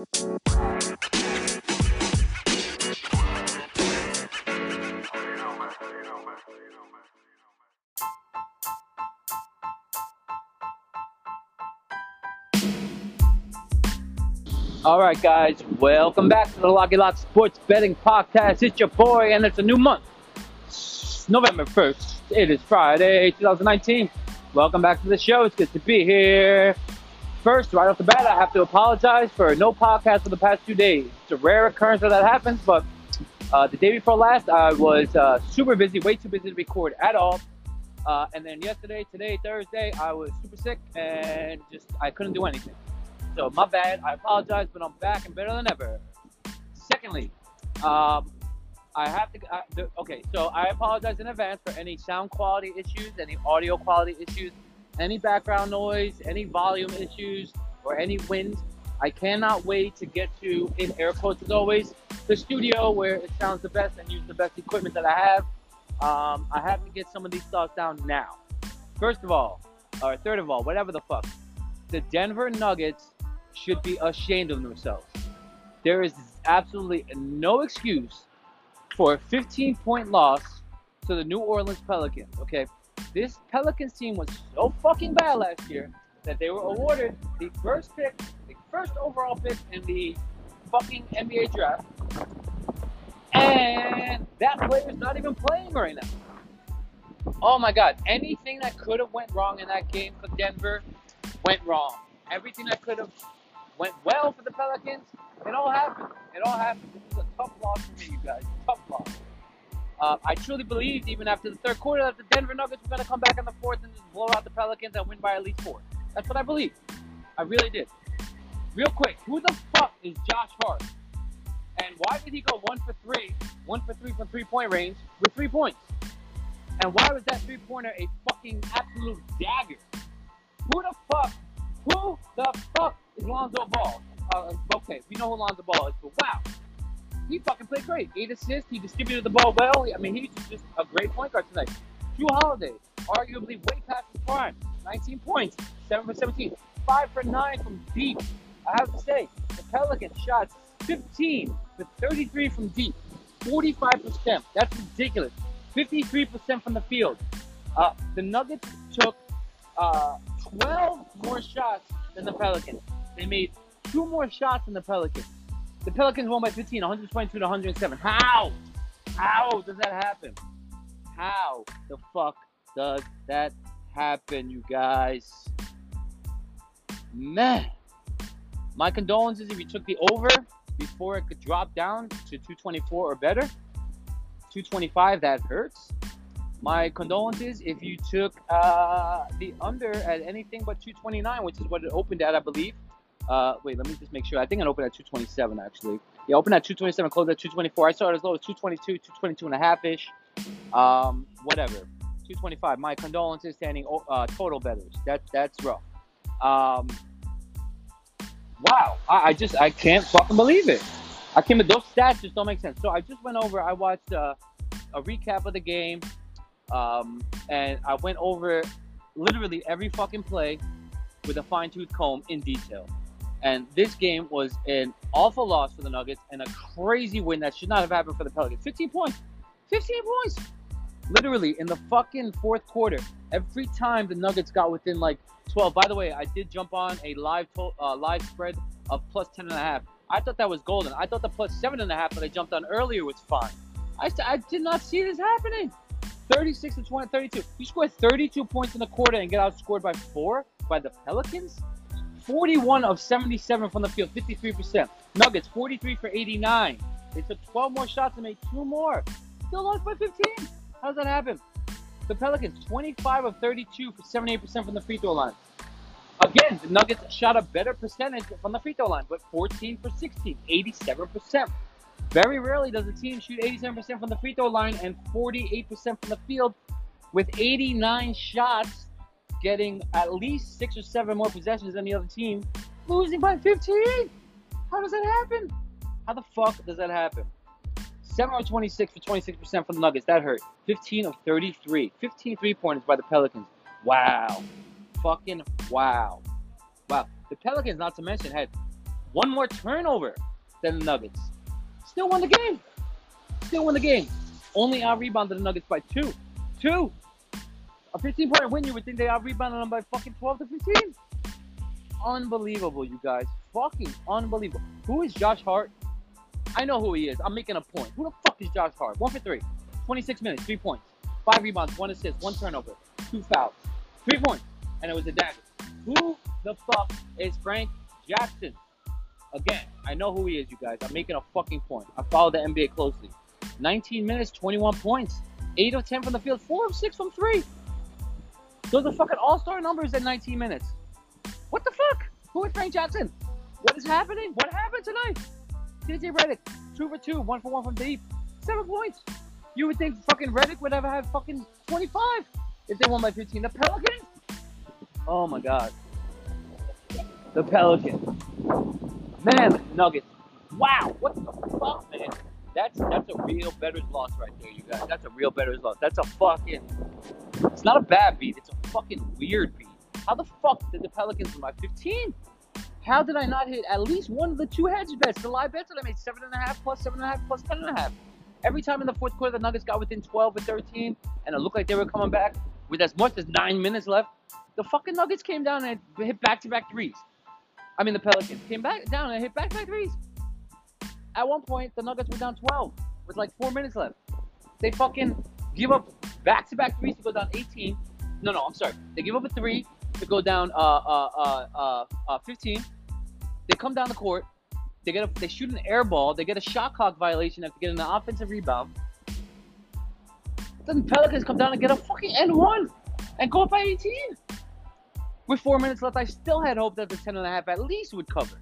All right, guys, welcome back to the Locky Lock Sports Betting Podcast. It's your boy, and it's a new month. November 1st. It is Friday, 2019. Welcome back to the show. It's good to be here. First, right off the bat, I have to apologize for no podcast for the past two days. It's a rare occurrence that that happens, but uh, the day before last, I was uh, super busy, way too busy to record at all. Uh, and then yesterday, today, Thursday, I was super sick and just I couldn't do anything. So my bad. I apologize, but I'm back and better than ever. Secondly, um, I have to. I, the, okay, so I apologize in advance for any sound quality issues, any audio quality issues, any background noise, any volume issues, or any wind. I cannot wait to get to, in air quotes as always, the studio where it sounds the best and use the best equipment that I have. Um, I have to get some of these thoughts down now. First of all, or third of all, whatever the fuck, the Denver Nuggets should be ashamed of themselves. There is absolutely no excuse for a 15 point loss to the New Orleans Pelicans. Okay, this Pelicans team was so fucking bad last year that they were awarded the first pick, the first overall pick in the fucking NBA draft. And that player's not even playing right now. Oh my god, anything that could have went wrong in that game for Denver went wrong. Everything that could have went well for the Pelicans. It all happened. It all happened. This is a tough loss for me, you guys. Tough loss. Uh, I truly believed, even after the third quarter, that the Denver Nuggets were going to come back in the fourth and just blow out the Pelicans and win by at least four. That's what I believed. I really did. Real quick, who the fuck is Josh Hart? And why did he go one for three, one for three from three point range with three points? And why was that three pointer a fucking absolute dagger? Who the fuck? Who the fuck is Lonzo Ball. Uh, okay, we know who Lonzo Ball is, but wow, he fucking played great. Eight assists, he distributed the ball well. I mean, he's just a great point guard tonight. Jrue Holiday, arguably way past his prime. 19 points, 7 for 17, 5 for 9 from deep. I have to say, the Pelicans shot 15 for 33 from deep, 45%. That's ridiculous. 53% from the field. Uh, the Nuggets took uh, 12 more shots than the Pelicans. They made two more shots than the Pelicans. The Pelicans won by 15, 122 to 107. How? How does that happen? How the fuck does that happen, you guys? Man. My condolences if you took the over before it could drop down to 224 or better. 225, that hurts. My condolences if you took uh, the under at anything but 229, which is what it opened at, I believe. Uh, wait, let me just make sure. I think it opened at 227 actually. Yeah, opened at 227, closed at 224. I started as low as 222, 222 and a half ish. Um, whatever. 225. My condolences to any uh, total betters. That that's rough. Um, wow, I, I, just I can't fucking believe it. I can't. Those stats just don't make sense. So I just went over. I watched uh, a recap of the game, um, and I went over literally every fucking play with a fine tooth comb in detail. And this game was an awful loss for the Nuggets and a crazy win that should not have happened for the Pelicans. 15 points. 15 points. Literally in the fucking fourth quarter, every time the Nuggets got within like 12. By the way, I did jump on a live to- uh, live spread of plus 10 and a half. I thought that was golden. I thought the plus seven and a half that I jumped on earlier was fine. I, I did not see this happening. 36 to 20, 32. You scored 32 points in the quarter and get outscored by four by the Pelicans? 41 of 77 from the field, 53%. Nuggets, 43 for 89. They took 12 more shots and made two more. Still lost by 15. How does that happen? The Pelicans, 25 of 32 for 78% from the free throw line. Again, the Nuggets shot a better percentage from the free throw line, but 14 for 16, 87%. Very rarely does a team shoot 87% from the free throw line and 48% from the field with 89 shots getting at least six or seven more possessions than the other team, losing by 15. How does that happen? How the fuck does that happen? 7 of 26 for 26% from the Nuggets. That hurt. 15 of 33. 15 three pointers by the Pelicans. Wow. Fucking wow. Wow. The Pelicans, not to mention, had one more turnover than the Nuggets. Still won the game. Still won the game. Only out rebounded the Nuggets by two. Two. A 15 point win, you would think they out rebounded them by fucking 12 to 15. Unbelievable, you guys. Fucking unbelievable. Who is Josh Hart? I know who he is. I'm making a point. Who the fuck is Josh Hart? One for three. 26 minutes, three points, five rebounds, one assist, one turnover, two fouls, three points, and it was a dagger. Who the fuck is Frank Jackson? Again, I know who he is, you guys. I'm making a fucking point. I follow the NBA closely. 19 minutes, 21 points, 8 of 10 from the field, 4 of 6 from 3. Those are fucking all star numbers in 19 minutes. What the fuck? Who is Frank Jackson? What is happening? What happened tonight? JJ Redick, 2 for 2, 1 for 1 from deep, 7 points. You would think fucking Redick would ever have fucking 25 if they won by 15. The Pelicans? Oh my god. The Pelicans. Man, Nuggets. Wow, what the fuck, man? That's that's a real better's loss right there, you guys. That's a real better's loss. That's a fucking. It's not a bad beat. It's a fucking weird beat. How the fuck did the Pelicans win by 15? How did I not hit at least one of the two hedge bets, the live bets that I made seven and a half plus seven and a half plus ten and a half? Every time in the fourth quarter, the Nuggets got within 12 or 13, and it looked like they were coming back with as much as nine minutes left. The fucking Nuggets came down and hit back-to-back threes. I mean, the Pelicans came back down and hit back-to-back threes. At one point, the Nuggets were down 12 with like four minutes left. They fucking give up back-to-back threes to go down 18. No, no, I'm sorry. They give up a three to go down uh, uh, uh, uh, uh 15. They come down the court. They get a, they shoot an air ball. They get a shot clock violation after getting an offensive rebound. Then Pelicans come down and get a fucking N one and go up by 18. With four minutes left, I still had hope that the 10 and a half at least would cover.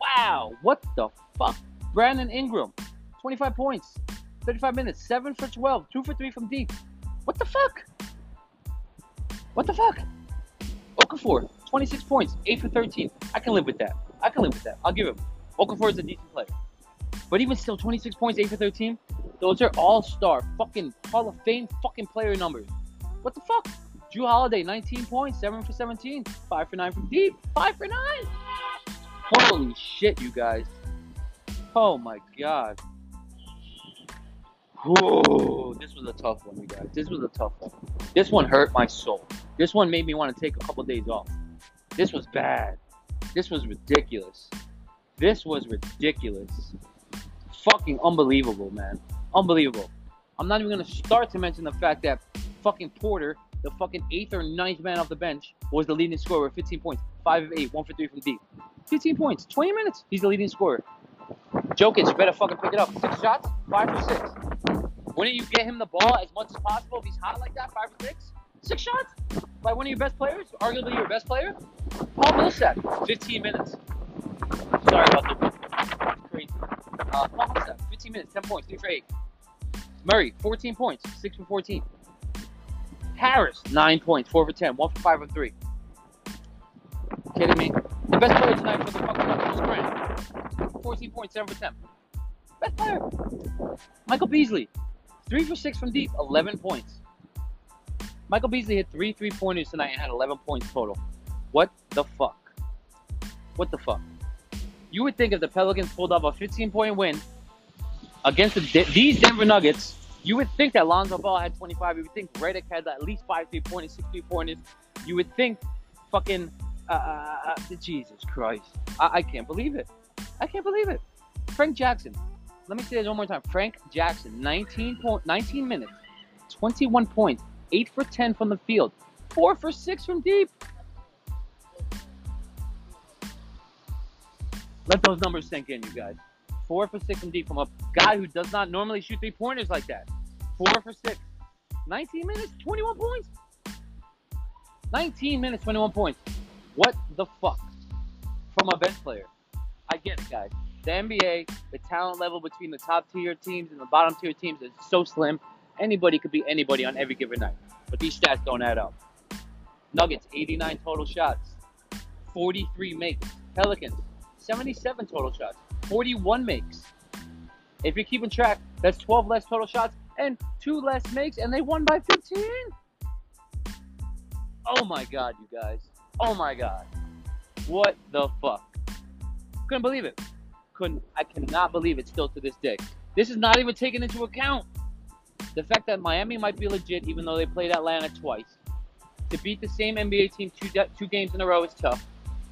Wow, what the fuck? Brandon Ingram, 25 points, 35 minutes, 7 for 12, 2 for 3 from deep. What the fuck? What the fuck? Okafor, 26 points, 8 for 13. I can live with that. I can live with that. I'll give him. Okafor is a decent player. But even still, 26 points, 8 for 13, those are all star, fucking Hall of Fame fucking player numbers. What the fuck? Jrue Holiday, 19 points, 7 for 17, 5 for 9 from deep, 5 for 9. Holy shit, you guys. Oh my god. Whoa, this was a tough one, you guys. This was a tough one. This one hurt my soul. This one made me want to take a couple days off. This was bad. This was ridiculous. This was ridiculous. Fucking unbelievable, man. Unbelievable. I'm not even gonna start to mention the fact that fucking Porter, the fucking eighth or ninth man off the bench, was the leading scorer with 15 points, five of eight, one for three from the deep. 15 points, 20 minutes. He's the leading scorer. Jokic, you better fucking pick it up. Six shots, five for six. Wouldn't you get him the ball as much as possible if he's hot like that? Five for six, six shots by one of your best players, arguably your best player. Paul Millsap, 15 minutes. Sorry about the crazy. Uh, Paul Millsap, 15 minutes, 10 points, 3 for 8. Murray, 14 points, 6 for 14. Harris, 9 points, 4 for 10, 1 for 5 for 3. Kidding me? The best player tonight for the fucking Nuggets was Grant. 14 points, 7 for 10. Best player. Michael Beasley, 3 for 6 from deep, 11 points. Michael Beasley hit three three pointers tonight and had 11 points total. What the fuck? What the fuck? You would think if the Pelicans pulled off a 15 point win against the, these Denver Nuggets, you would think that Lonzo Ball had 25. You would think Redick had at least five three pointers, six three pointers. You would think fucking uh, uh, uh, Jesus Christ. I, I can't believe it. I can't believe it. Frank Jackson. Let me say this one more time. Frank Jackson, 19 point, 19 minutes, 21 points, 8 for 10 from the field, 4 for 6 from deep. Let those numbers sink in, you guys. 4 for 6 from deep from a guy who does not normally shoot three pointers like that. 4 for 6. 19 minutes, 21 points. 19 minutes, 21 points. What the fuck? From a bench player. I get it, guys. The NBA, the talent level between the top tier teams and the bottom tier teams is so slim. Anybody could be anybody on every given night. But these stats don't add up. Nuggets, 89 total shots, 43 makes. Pelicans, 77 total shots, 41 makes. If you're keeping track, that's 12 less total shots and two less makes, and they won by 15. Oh my God, you guys. Oh my God. What the fuck? Couldn't believe it. Couldn't. I cannot believe it still to this day. This is not even taken into account the fact that Miami might be legit, even though they played Atlanta twice. To beat the same NBA team two two games in a row is tough.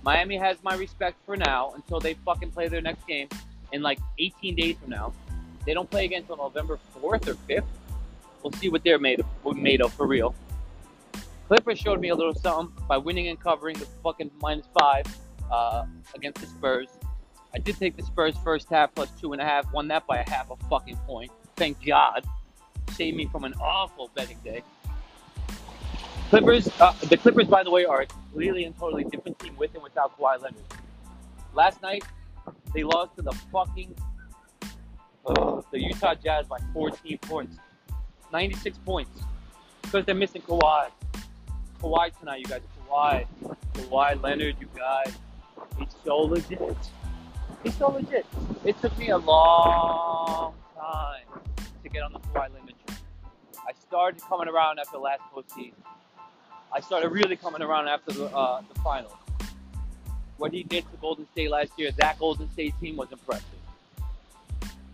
Miami has my respect for now until they fucking play their next game in like 18 days from now. They don't play again until November 4th or 5th. We'll see what they're made of, made of for real. Clippers showed me a little something by winning and covering the fucking minus five uh, against the Spurs. I did take the Spurs first half plus two and a half, won that by a half a fucking point. Thank God. Saved me from an awful betting day. Clippers, uh, the Clippers, by the way, are a completely and totally different team with and without Kawhi Leonard. Last night, they lost to the fucking uh, the Utah Jazz by 14 points, 96 points, because they're missing Kawhi. Kawhi tonight, you guys. Kawhi, Kawhi Leonard, you guys. He's so legit. He's so legit. It took me a long time to get on the Kawhi Leonard train. I started coming around after last postseason. I started really coming around after the uh, the finals. What he did to Golden State last year, that Golden State team was impressive.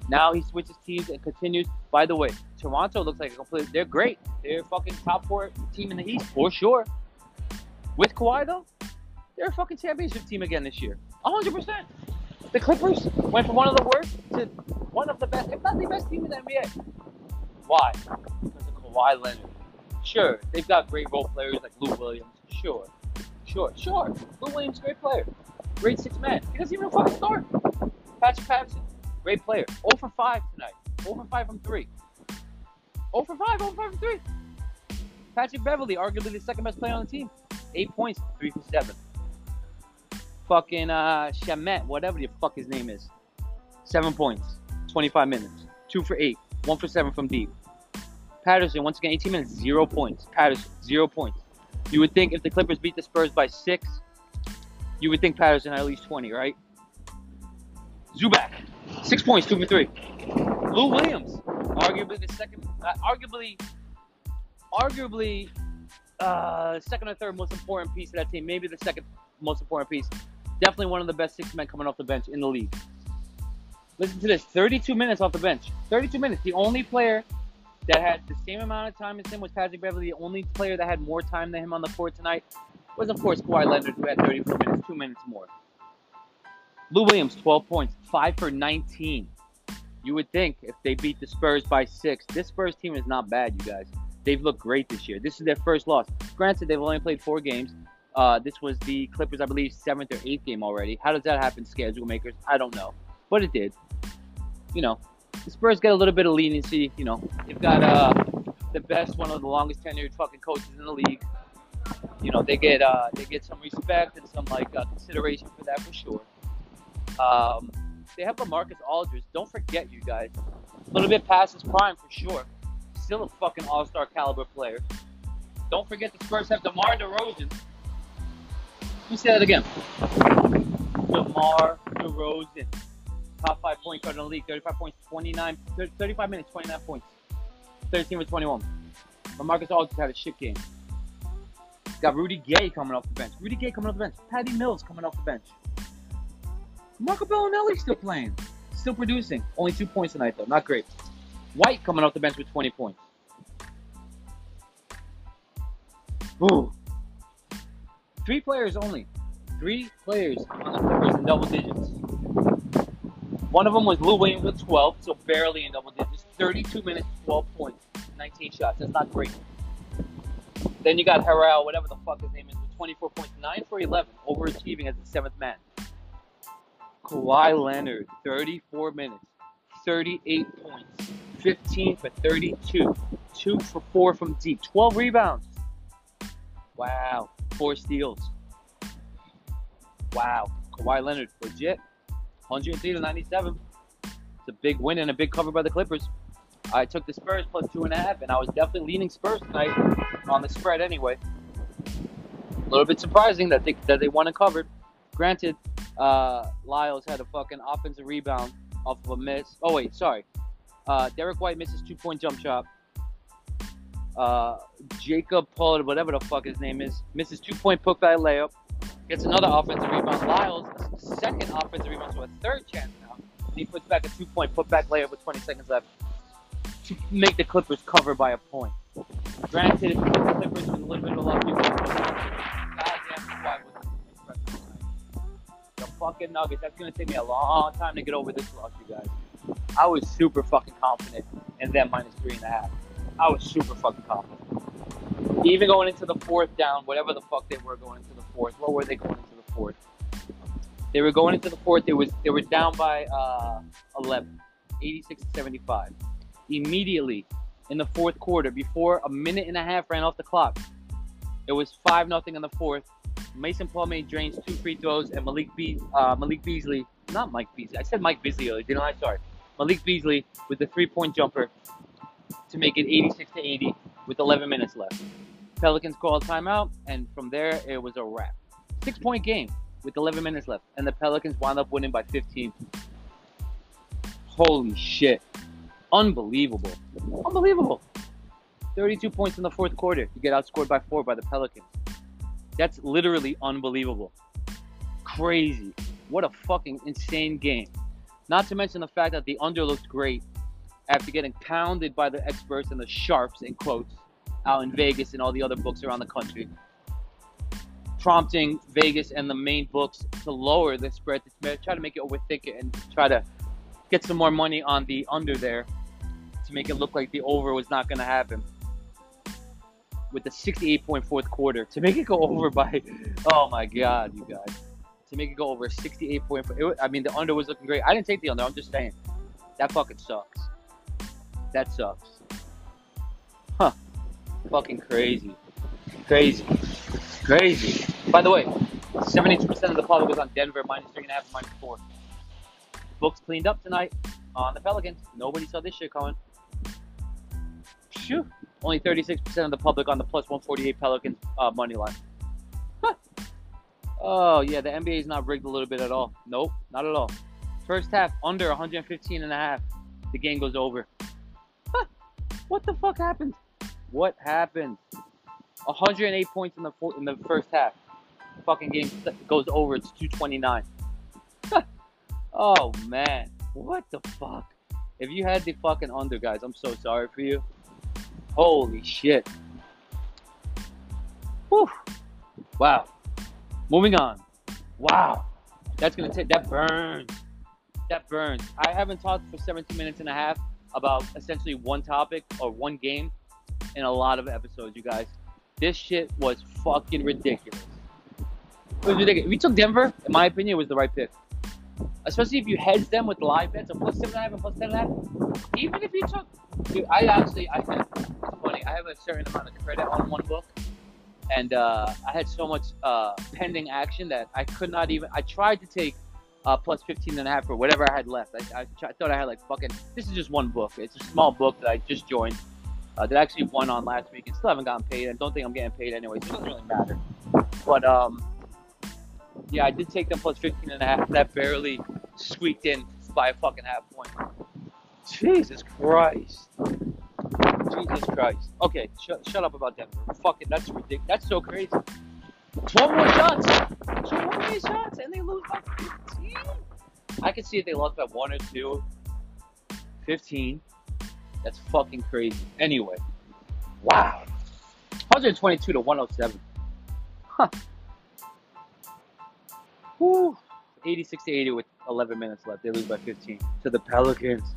Now he switches teams and continues. By the way, Toronto looks like a complete. They're great. They're fucking top four team in the East for sure. With Kawhi though, they're a fucking championship team again this year. 100%. The Clippers went from one of the worst to one of the best, if not the best team in the NBA. Why? Because of Kawhi Leonard. Sure, they've got great role players like Lou Williams. Sure, sure, sure. Lou Williams, great player. Great six man. He doesn't even fucking start. Patrick Patterson, great player. 0 for 5 tonight. 0 for 5 from 3. 0 for 5, 0 for 5 from 3. Patrick Beverley, arguably the second best player on the team. 8 points, 3 for 7. Fucking uh, Shamet, whatever the fuck his name is. 7 points, 25 minutes. 2 for 8. 1 for 7 from deep. Patterson, once again, 18 minutes, 0 points. Patterson, 0 points. You would think if the Clippers beat the Spurs by 6, you would think Patterson had at least 20, right? Zubac, 6 points, 2 for 3. Lou Williams, arguably the second, uh, arguably, arguably, uh, second or third most important piece of that team. Maybe the second most important piece. Definitely one of the best six men coming off the bench in the league. Listen to this 32 minutes off the bench. 32 minutes. The only player that had the same amount of time as him was Patrick Beverley. The only player that had more time than him on the court tonight was, of course, Kawhi Leonard, who had 34 minutes, two minutes more. Lou Williams, 12 points, 5 for 19. You would think if they beat the Spurs by six, this Spurs team is not bad, you guys. They've looked great this year. This is their first loss. Granted, they've only played four games. Uh, this was the Clippers, I believe, seventh or eighth game already. How does that happen, schedule makers? I don't know, but it did. You know, the Spurs get a little bit of leniency. You know, they've got uh, the best, one of the longest tenured fucking coaches in the league. You know, they get uh, they get some respect and some like uh, consideration for that for sure. Um, they have a Marcus Aldridge. Don't forget, you guys, a little bit past his prime for sure. Still a fucking all-star caliber player. Don't forget the Spurs have DeMar DeRozan. Let me say that again. DeMar DeRozan top five point guard in the league. 35 points, 29, 35 minutes, 29 points. 13 for 21. But Marcus Aldridge had a shit game. Got Rudy Gay coming off the bench. Rudy Gay coming off the bench. Patty Mills coming off the bench. Marco Belinelli still playing. Still producing. Only two points tonight, though. Not great. White coming off the bench with 20 points. Ooh. Three players only. Three players on the Clippers in double digits. One of them was Lou Williams with 12, so barely in double digits. 32 minutes, 12 points, 19 shots. That's not great. Then you got Harrell, whatever the fuck his name is, with 24 points, 9 for 11, overachieving as the seventh man. Kawhi Leonard, 34 minutes, 38 points, 15 for 32, 2 for 4 from deep, 12 rebounds. Wow, 4 steals. Wow, Kawhi Leonard, legit. 103 to 97. It's a big win and a big cover by the Clippers. I took the Spurs plus two and a half, and I was definitely leaning Spurs tonight on the spread anyway. A little bit surprising that they that they won and covered. Granted, uh, Lyles had a fucking offensive rebound off of a miss. Oh wait, sorry. Uh, Derek White misses two point jump shot. Uh, Jakob Poeltl, whatever the fuck his name is, misses two point put by layup. gets another offensive rebound. Lyles, second offensive rebound, so a third chance now. And he puts back a two point putback layup with 20 seconds left to make the Clippers cover by a point. Granted, the Clippers with a little bit of luck. The fucking Nuggets, that's to take me a long time to get over this loss, you guys. I was super fucking confident in them minus three and a half. I was super fucking confident. Even going into the fourth down, whatever the fuck they were going into the fourth. What were they going into the fourth? They were going into the fourth. They was they were down by uh, 11, 86 to 75. Immediately in the fourth quarter, before a minute and a half ran off the clock, it was five nothing in the fourth. Mason Plumlee drains two free throws, and Malik Be- uh, Malik Beasley, not Mike Beasley. I said Mike Beasley earlier, didn't I? Sorry, Malik Beasley with the three point jumper to make it 86 to 80 with 11 minutes left. Pelicans called timeout, and from there it was a wrap. Six point game with 11 minutes left, and the Pelicans wound up winning by 15. Holy shit. Unbelievable. Unbelievable. 32 points in the fourth quarter. You get outscored by four by the Pelicans. That's literally unbelievable. Crazy. What a fucking insane game. Not to mention the fact that the under looked great after getting pounded by the experts and the sharps, in quotes, out in Vegas and all the other books around the country, prompting Vegas and the main books to lower the spread to try to make it overthink it and try to get some more money on the under there to make it look like the over was not going to happen. With the 68 point fourth quarter to make it go over by, oh my god, you guys, to make it go over 68 point I mean, the under was looking great. I didn't take the under. I'm just saying that fucking sucks. That sucks. Huh. Fucking crazy. Crazy. Crazy. By the way, 72% of the public was on Denver minus three and a half, minus four. Books cleaned up tonight on the Pelicans. Nobody saw this shit coming. Phew. Only 36% of the public on the plus 148 Pelicans uh, money line. Huh. Oh, yeah, the NBA is not rigged a little bit at all. Nope, not at all. First half, under 115 and a half. The game goes over. What the fuck happened? What happened? 108 points in the in the first half. Fucking game goes over. It's 229. oh man, what the fuck? If you had the fucking under, guys, I'm so sorry for you. Holy shit. Whew. Wow. Moving on. Wow. That's gonna take that burns. That burns. I haven't talked for 17 minutes and a half about essentially one topic or one game in a lot of episodes, you guys. This shit was fucking ridiculous. It was ridiculous. You took Denver, in my opinion, it was the right pick. Especially if you hedge them with live bets of plus seven and a half and plus ten and a half. Even if you took, dude, I actually, I have, it's funny, I have a certain amount of credit on one book, and uh, I had so much uh, pending action that I could not even. I tried to take uh, plus 15 and a half or whatever I had left. I, I, I, thought I had like fucking. This is just one book. It's a small book that I just joined uh, that actually won on last week and still haven't gotten paid. I don't think I'm getting paid anyway, so it doesn't really matter. But um, yeah, I did take them plus 15 and a half. That barely squeaked in by a fucking half point. Jesus Christ. Jesus Christ. Okay, shut, shut up about Denver. Fucking, that's ridiculous. That's so crazy. 12 more shots. 12 more shots, and they lose by 15. I can see if they lost by one or two. 15. That's fucking crazy. Anyway, wow. 122 to 107. Huh. Whew. 86 to 80 with 11 minutes left. They lose by 15 to the Pelicans.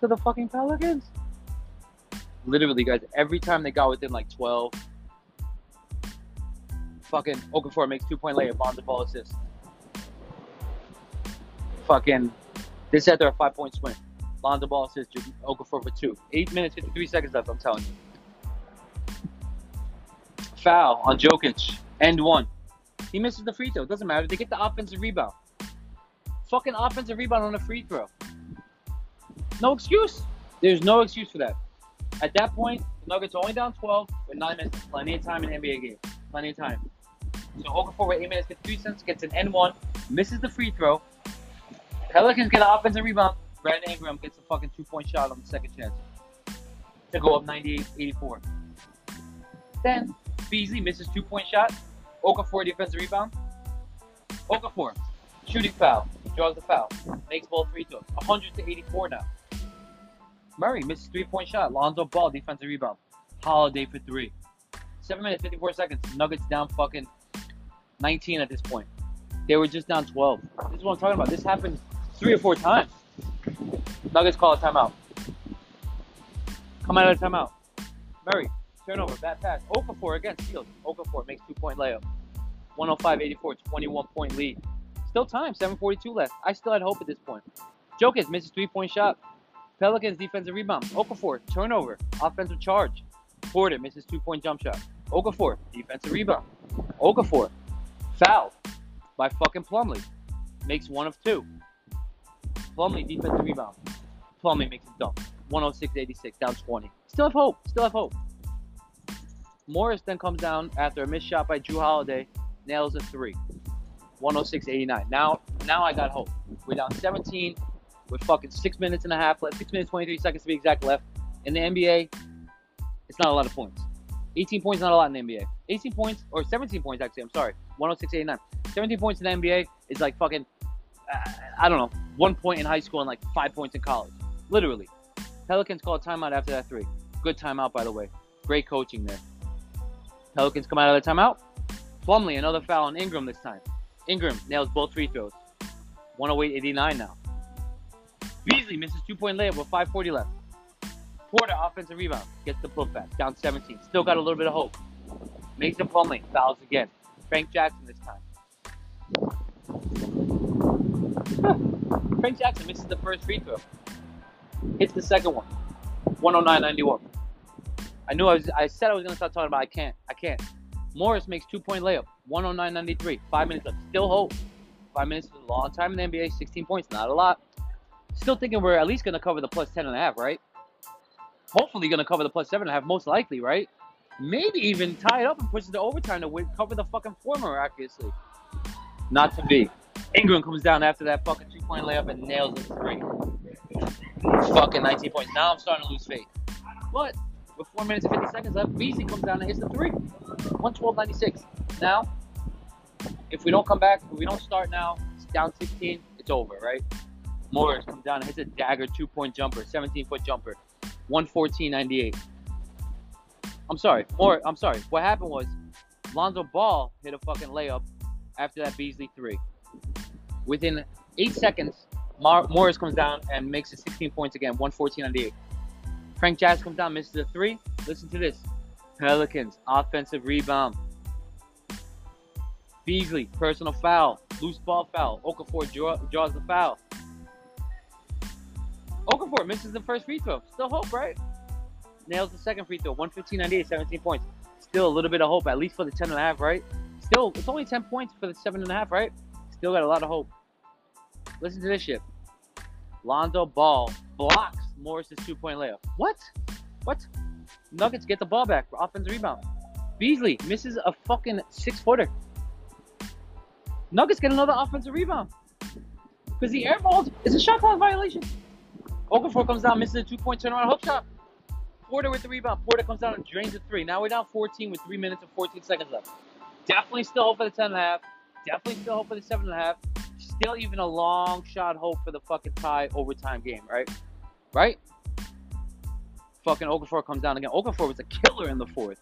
To the fucking Pelicans. Literally, guys, every time they got within like 12, fucking Okafor makes two point layup on the ball assist. Fucking, they said they're a five point swing. Lonzo Ball says Okafor for two. Eight minutes, 53 seconds left, I'm telling you. Foul on Jokic. End one. He misses the free throw. Doesn't matter. They get the offensive rebound. Fucking offensive rebound on a free throw. No excuse. There's no excuse for that. At that point, the Nuggets are only down 12 with nine minutes. Plenty of time in NBA game. Plenty of time. So Okafor with eight minutes, 53 cents, gets an N1, misses the free throw. Pelicans get an offensive rebound. Brandon Ingram gets a fucking two point shot on the second chance to go up 98 84. Then Beasley misses two point shot. Okafor defensive rebound. Okafor, shooting foul, draws the foul, makes ball free throws. 100 to 84 now. Murray misses three point shot. Lonzo Ball defensive rebound. Holiday for three. Seven minutes, 54 seconds. Nuggets down fucking 19 at this point. They were just down 12. This is what I'm talking about. This happened three or four times. Nuggets call a timeout. Come out of the timeout. Murray, turnover, bad pass. Okafor again, steals. Okafor makes two point layup. 105-84, 21 point lead. Still time, 7:42 left. I still had hope at this point. Jokic misses three point shot. Pelicans defensive rebound. Okafor turnover, offensive charge. Porter misses two point jump shot. Okafor defensive rebound. Okafor foul by fucking Plumlee. Makes one of two. Plumlee defensive rebound. Plumlee makes a dunk. 106-86, down 20. Still have hope. Still have hope. Morris then comes down after a missed shot by Jrue Holiday, nails a three. 106-89. Now, now I got hope. We're down 17 with fucking six minutes and a half left, six minutes 23 seconds to be exact left. In the NBA, it's not a lot of points. 18 points not a lot in the NBA. 18 points or 17 points actually. I'm sorry. 106-89. 17 points in the NBA is like fucking uh, I don't know, one point in high school and like five points in college. Literally. Pelicans call a timeout after that three. Good timeout, by the way. Great coaching there. Pelicans come out of the timeout. Plumlee, another foul on Ingram this time. Ingram nails both free throws. 108-89 now. Beasley misses two-point layup with 5.40 left. Porter, offensive rebound, gets the putback, down 17. Still got a little bit of hope. Makes the Plumlee, fouls again. Frank Jackson this time. Frank Jackson misses the first free throw. Hits the second one. 109.91. I knew I was. I said I was gonna start talking about. I can't. I can't. Morris makes two point layup. 109.93. Five minutes left. Still hope. Five minutes is a long time in the NBA. 16 points, not a lot. Still thinking we're at least gonna cover the plus 10 and a half, right? Hopefully gonna cover the plus seven and a half. Most likely, right? Maybe even tie it up and push it to overtime to win, cover the fucking four miraculously. Not to be. Ingram comes down after that fucking two point layup and nails it three. Fucking 19 points. Now I'm starting to lose faith. But with 4 minutes and 50 seconds left, Beasley comes down and hits the three. 112.96. Now, if we don't come back, if we don't start now, it's down 16, it's over, right? Morris comes down and hits a dagger two point jumper, 17 foot jumper. 114.98. I'm sorry. More. I'm sorry. What happened was Lonzo Ball hit a fucking layup after that Beasley three. Within eight seconds, Mar- Morris comes down and makes it 16 points again, 114.98. Frank Jazz comes down, misses a three. Listen to this. Pelicans, offensive rebound. Beasley, personal foul. Loose ball foul. Okafor draw, draws the foul. Okafor misses the first free throw. Still hope, right? Nails the second free throw. 115.98, 17 points. Still a little bit of hope, at least for the 10 and a half, right? Still, it's only 10 points for the 7 and a half, right? Still got a lot of hope. Listen to this shit. Lonzo Ball blocks Morris's two point layup. What? What? Nuggets get the ball back for offensive rebound. Beasley misses a fucking six footer. Nuggets get another offensive rebound. Because the air ball is a shot clock violation. Okafor comes down, misses a two point turnaround hook shot. Porter with the rebound. Porter comes down and drains a three. Now we're down 14 with 3 minutes and 14 seconds left. Definitely still hope for the 10 and a half. Definitely still hope for the 7 and a half. Still even a long shot hope for the fucking tie overtime game, right? Right? Fucking Okafor comes down again. Okafor was a killer in the fourth.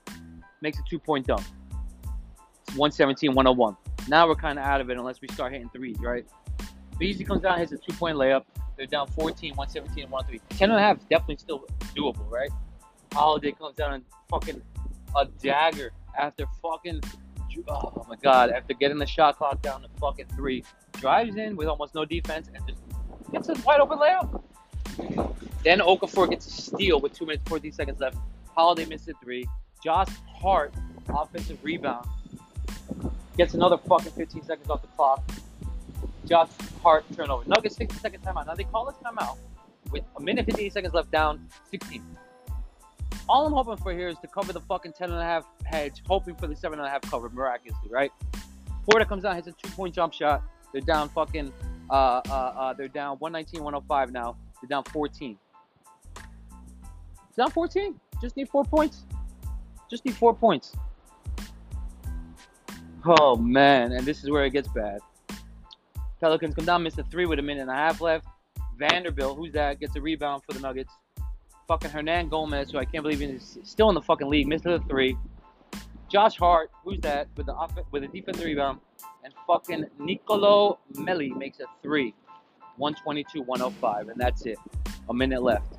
Makes a two point dunk. It's 117 101. Now we're kind of out of it unless we start hitting threes, right? Beasley comes down, hits a two point layup. They're down 14, 117, 103. 10 and a half is definitely still doable, right? Holiday comes down and fucking a dagger after fucking oh my god, after getting the shot clock down to fucking three, drives in with almost no defense and just gets a wide open layup. Then Okafor gets a steal with two minutes 14 seconds left. Holiday misses a three. Josh Hart, offensive rebound, gets another fucking 15 seconds off the clock. Josh Hart turnover. Nuggets 60 second timeout. Now they call this timeout with a minute 58 seconds left down 16. All I'm hoping for here is to cover the fucking 10 and a half hedge, hoping for the 7 and a half cover miraculously, right? Porter comes down, hits a two point jump shot. They're down fucking, uh, uh, uh, they're down 119, 105 now. They're down 14. It's down 14. Just need four points. Just need four points. Oh man, and this is where it gets bad. Pelicans come down, miss a three with a minute and a half left. Vanderbilt, who's that, gets a rebound for the Nuggets. Fucking Hernangomez, who I can't believe is still in the fucking league, missed the three. Josh Hart, who's that, with the off- with a defensive rebound, and fucking Nicolo Melli makes a three. 122-105, and that's it. A minute left.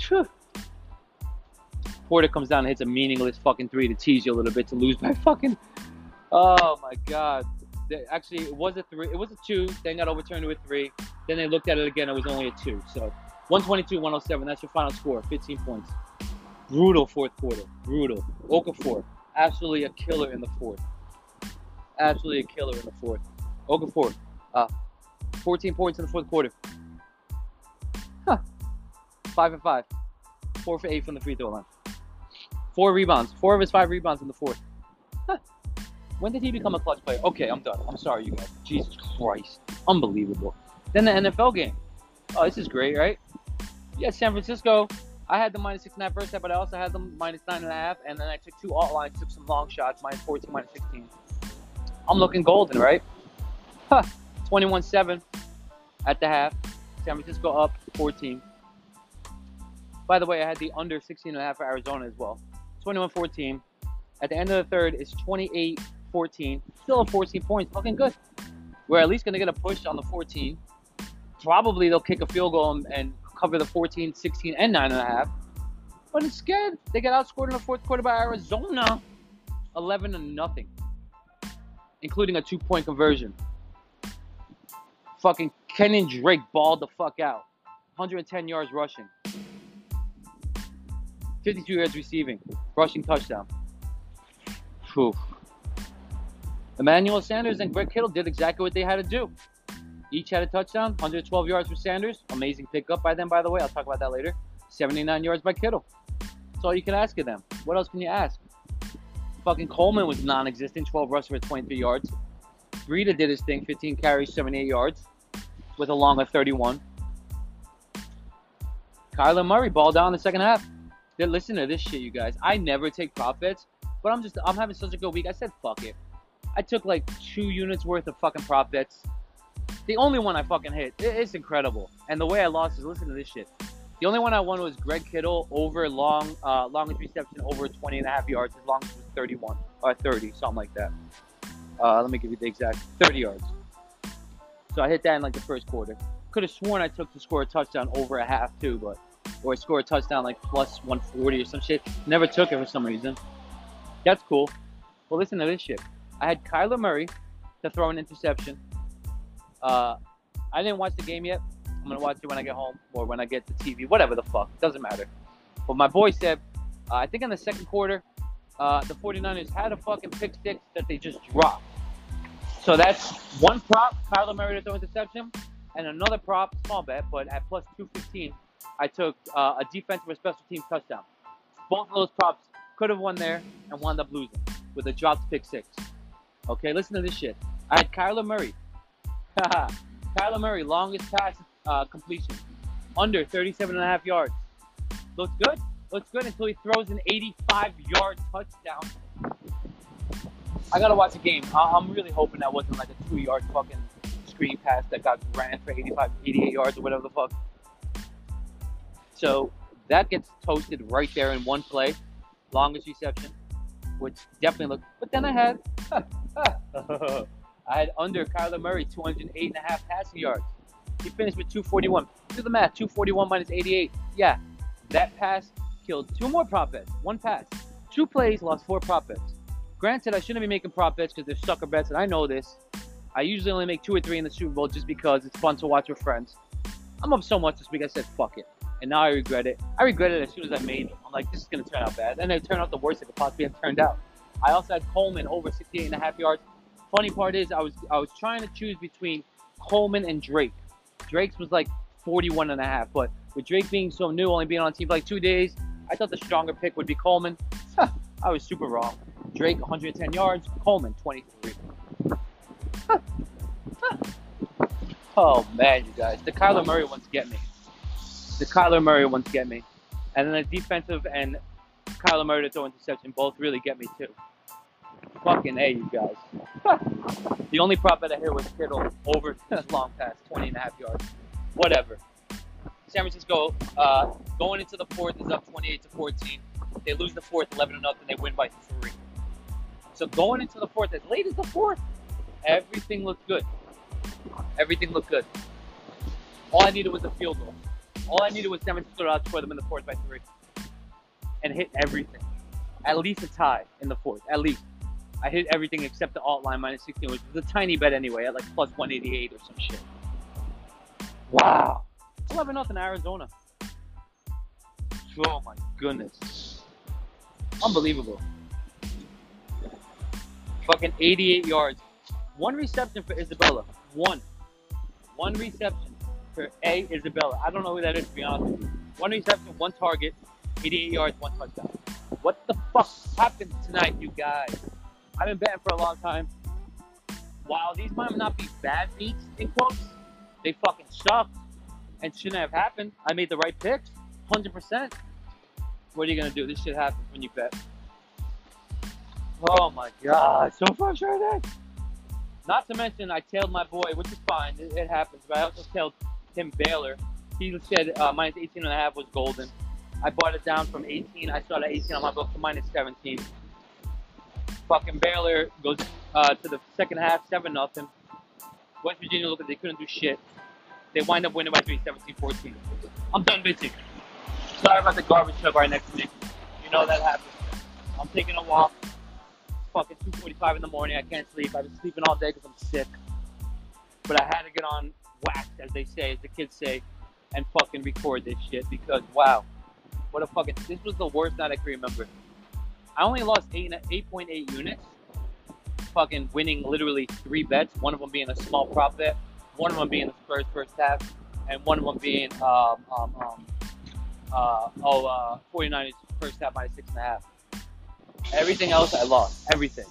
Phew. Porter comes down and hits a meaningless fucking three to tease you a little bit to lose by fucking. Oh my god. Actually, it was a three. It was a two. Then got overturned to a three. Then they looked at it again. It was only a two. So 122-107. That's your final score. 15 points. Brutal fourth quarter. Brutal. Okafor, absolutely a killer in the fourth. Absolutely a killer in the fourth. Okafor, uh, 14 points in the fourth quarter. Huh. Five and five. Four for eight from the free throw line. Four rebounds. Four of his five rebounds in the fourth. Huh. When did he become a clutch player? Okay, I'm done. I'm sorry, you guys. Jesus Christ. Unbelievable. Then the NFL game. Oh, this is great, right? Yeah, San Francisco. I had the minus six and a half first half, but I also had the minus nine and a half, and then I took two alt lines, took some long shots, minus 14, minus 16. I'm looking golden, right? Huh. 21-7 at the half. San Francisco up 14. By the way, I had the under 16 and a half for Arizona as well. 21-14. At the end of the third, it's 28-14. Still a 14 points. Looking good. We're at least going to get a push on the 14. Probably they'll kick a field goal and, and cover the 14, 16, and 9.5. But instead, they got outscored in the fourth quarter by Arizona 11 to nothing, including a two point conversion. Fucking Kenyon Drake balled the fuck out. 110 yards rushing, 52 yards receiving, rushing touchdown. Phew. Emmanuel Sanders and Greg Kittle did exactly what they had to do. Each had a touchdown, 112 yards for Sanders. Amazing pickup by them, by the way. I'll talk about that later. 79 yards by Kittle. That's all you can ask of them. What else can you ask? Fucking Coleman was non existent, 12 rushes for 23 yards. Breida did his thing, 15 carries, 78 yards, with a long of 31. Kyler Murray balled down in the second half. Then listen to this shit, you guys. I never take profits, but I'm just I'm having such a good week. I said fuck it. I took like two units worth of fucking prop bets. The only one I fucking hit. It- It's incredible. And the way I lost is listen to this shit. The only one I won was Greg Kittle over long, uh, longest reception over 20 and a half yards. His longest was 31 or 30, something like that. Uh, let me give you the exact 30 yards. So I hit that in like the first quarter. Could have sworn I took to score a touchdown over a half too, but or score a touchdown like plus 140 or some shit. Never took it for some reason. That's cool. Well, listen to this shit. I had Kyler Murray to throw an interception. Uh, I didn't watch the game yet. I'm gonna watch it when I get home or when I get the TV, whatever the fuck. Doesn't matter. But my boy said, uh, I think in the second quarter, uh, the 49ers had a fucking pick six that they just dropped. So that's one prop, Kyler Murray to throw interception, and another prop, small bet, but at plus 215, I took uh, a defensive or special team touchdown. Both of those props could have won there and wound up losing with a dropped pick six. Okay, listen to this shit. I had Kyler Murray. Kyler Murray, longest pass uh, completion, under 37 and a half yards. Looks good. Looks good until he throws an 85 yard touchdown. I gotta watch the game. I- I'm really hoping that wasn't like a two yard fucking screen pass that got ran for 85, 88 yards or whatever the fuck. So that gets toasted right there in one play, longest reception, which definitely looked. But then I had, I had under Kyler Murray 208 and a half passing yards. He finished with 241. Do the math. 241 minus 88. Yeah, that pass killed two more prop bets. One pass, two plays, lost four prop bets. Granted, I shouldn't be making prop bets because they're sucker bets, and I know this. I usually only make two or three in the Super Bowl just because it's fun to watch with friends. I'm up so much this week, I said fuck it. And now I regret it. I regret it as soon as I made it. I'm like, this is going to turn out bad. And it turned out the worst it could possibly have turned out. I also had Coleman over 68 and a half yards. Funny part is, I was I was trying to choose between Coleman and Drake. Drake's was like 41 and a half, but with Drake being so new, only being on the team for like two days, I thought the stronger pick would be Coleman. I was super wrong. Drake 110 yards, Coleman 23. oh man, you guys, the Kyler Murray ones get me. The Kyler Murray ones get me, and then the defensive and Kyler Murray to throw interception both really get me too. Fucking A, you guys. the only prop bet I hear was Kittle over long pass, 20 and a half yards. Whatever. San Francisco uh, going into the fourth is up 28 to 14. They lose the fourth 11 to nothing. They win by three. So going into the fourth, as late as the fourth, everything looked good. Everything looked good. All I needed was a field goal. All I needed was San Francisco to outscore them in the fourth by three, and hit everything. At least a tie in the fourth. At least. I hit everything except the alt line minus 16, which was a tiny bet anyway, at like plus 188 or some shit. Wow. 11 nothing Arizona. Oh my goodness. Unbelievable. Fucking 88 yards. One reception for Isabella. One. One reception for A. Isabella. I don't know who that is, to be honest with you. One reception, one target, 88 yards, one touchdown. What the fuck happened tonight, you guys? I've been betting for a long time. While these might not be bad beats, in quotes, they fucking suck and shouldn't have happened. I made the right picks, 100%. What are you to do? This shit happens when you bet. Oh my god, so frustrated. Not to mention, I tailed my boy, which is fine. It, it happens. But I also tailed Tim Baylor. He said uh, minus 18 and a half was golden. I bought it down from 18. I saw started 18 on my book to minus 17. Fucking Baylor goes uh, to the second half, 7 nothing. West Virginia look like they couldn't do shit. They wind up winning by 3, 17 14. I'm done bitching. Sorry about the garbage truck right next to me. You know that happens. I'm taking a walk. Fucking 2.45 in the morning. I can't sleep. I've been sleeping all day because I'm sick. But I had to get on wax, as they say, as the kids say, and fucking record this shit because, wow. What a fucking. This was the worst night I can remember. I only lost 8, 8.8 units. Fucking winning literally three bets, one of them being a small prop bet one of them being the Spurs first half, and one of them being um, um, um, uh, oh uh, 49ers first half minus six and a half. Everything else I lost. Everything.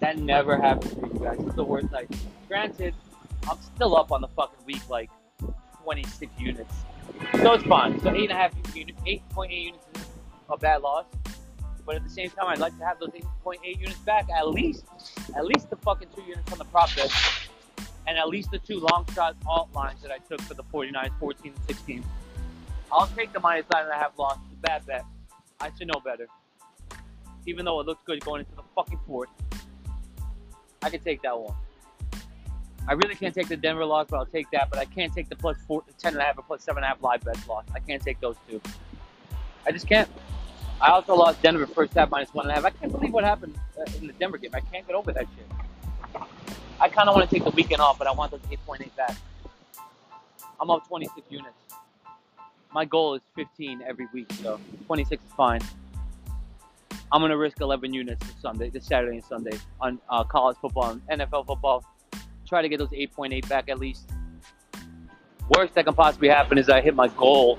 That never happened to you guys. It's the worst night. Granted, I'm still up on the fucking week like 26 units. So it's fine. So eight and a half units, 8.8 units is a bad loss. But at the same time, I'd like to have those 8.8 units back at least. At least the fucking two units on the prop bet and at least the two long shot alt lines that I took for the 49ers, 14 and 16. I'll take the minus nine and a half loss. It's a bad bet. I should know better. Even though it looks good going into the fucking fourth. I can take that one. I really can't take the Denver loss, but I'll take that. But I can't take the plus four, 10 and a half or plus seven and a half live bet loss. I can't take those two. I just can't. I also lost Denver first half minus one and a half. I can't believe what happened uh, in the Denver game. I can't get over that shit. I kind of want to take the weekend off, but I want those 8.8 back. I'm up 26 units. My goal is 15 every week, so 26 is fine. I'm gonna risk 11 units this Sunday, this Saturday and Sunday on uh, college football and NFL football. Try to get those 8.8 back at least. Worst that can possibly happen is I hit my goal,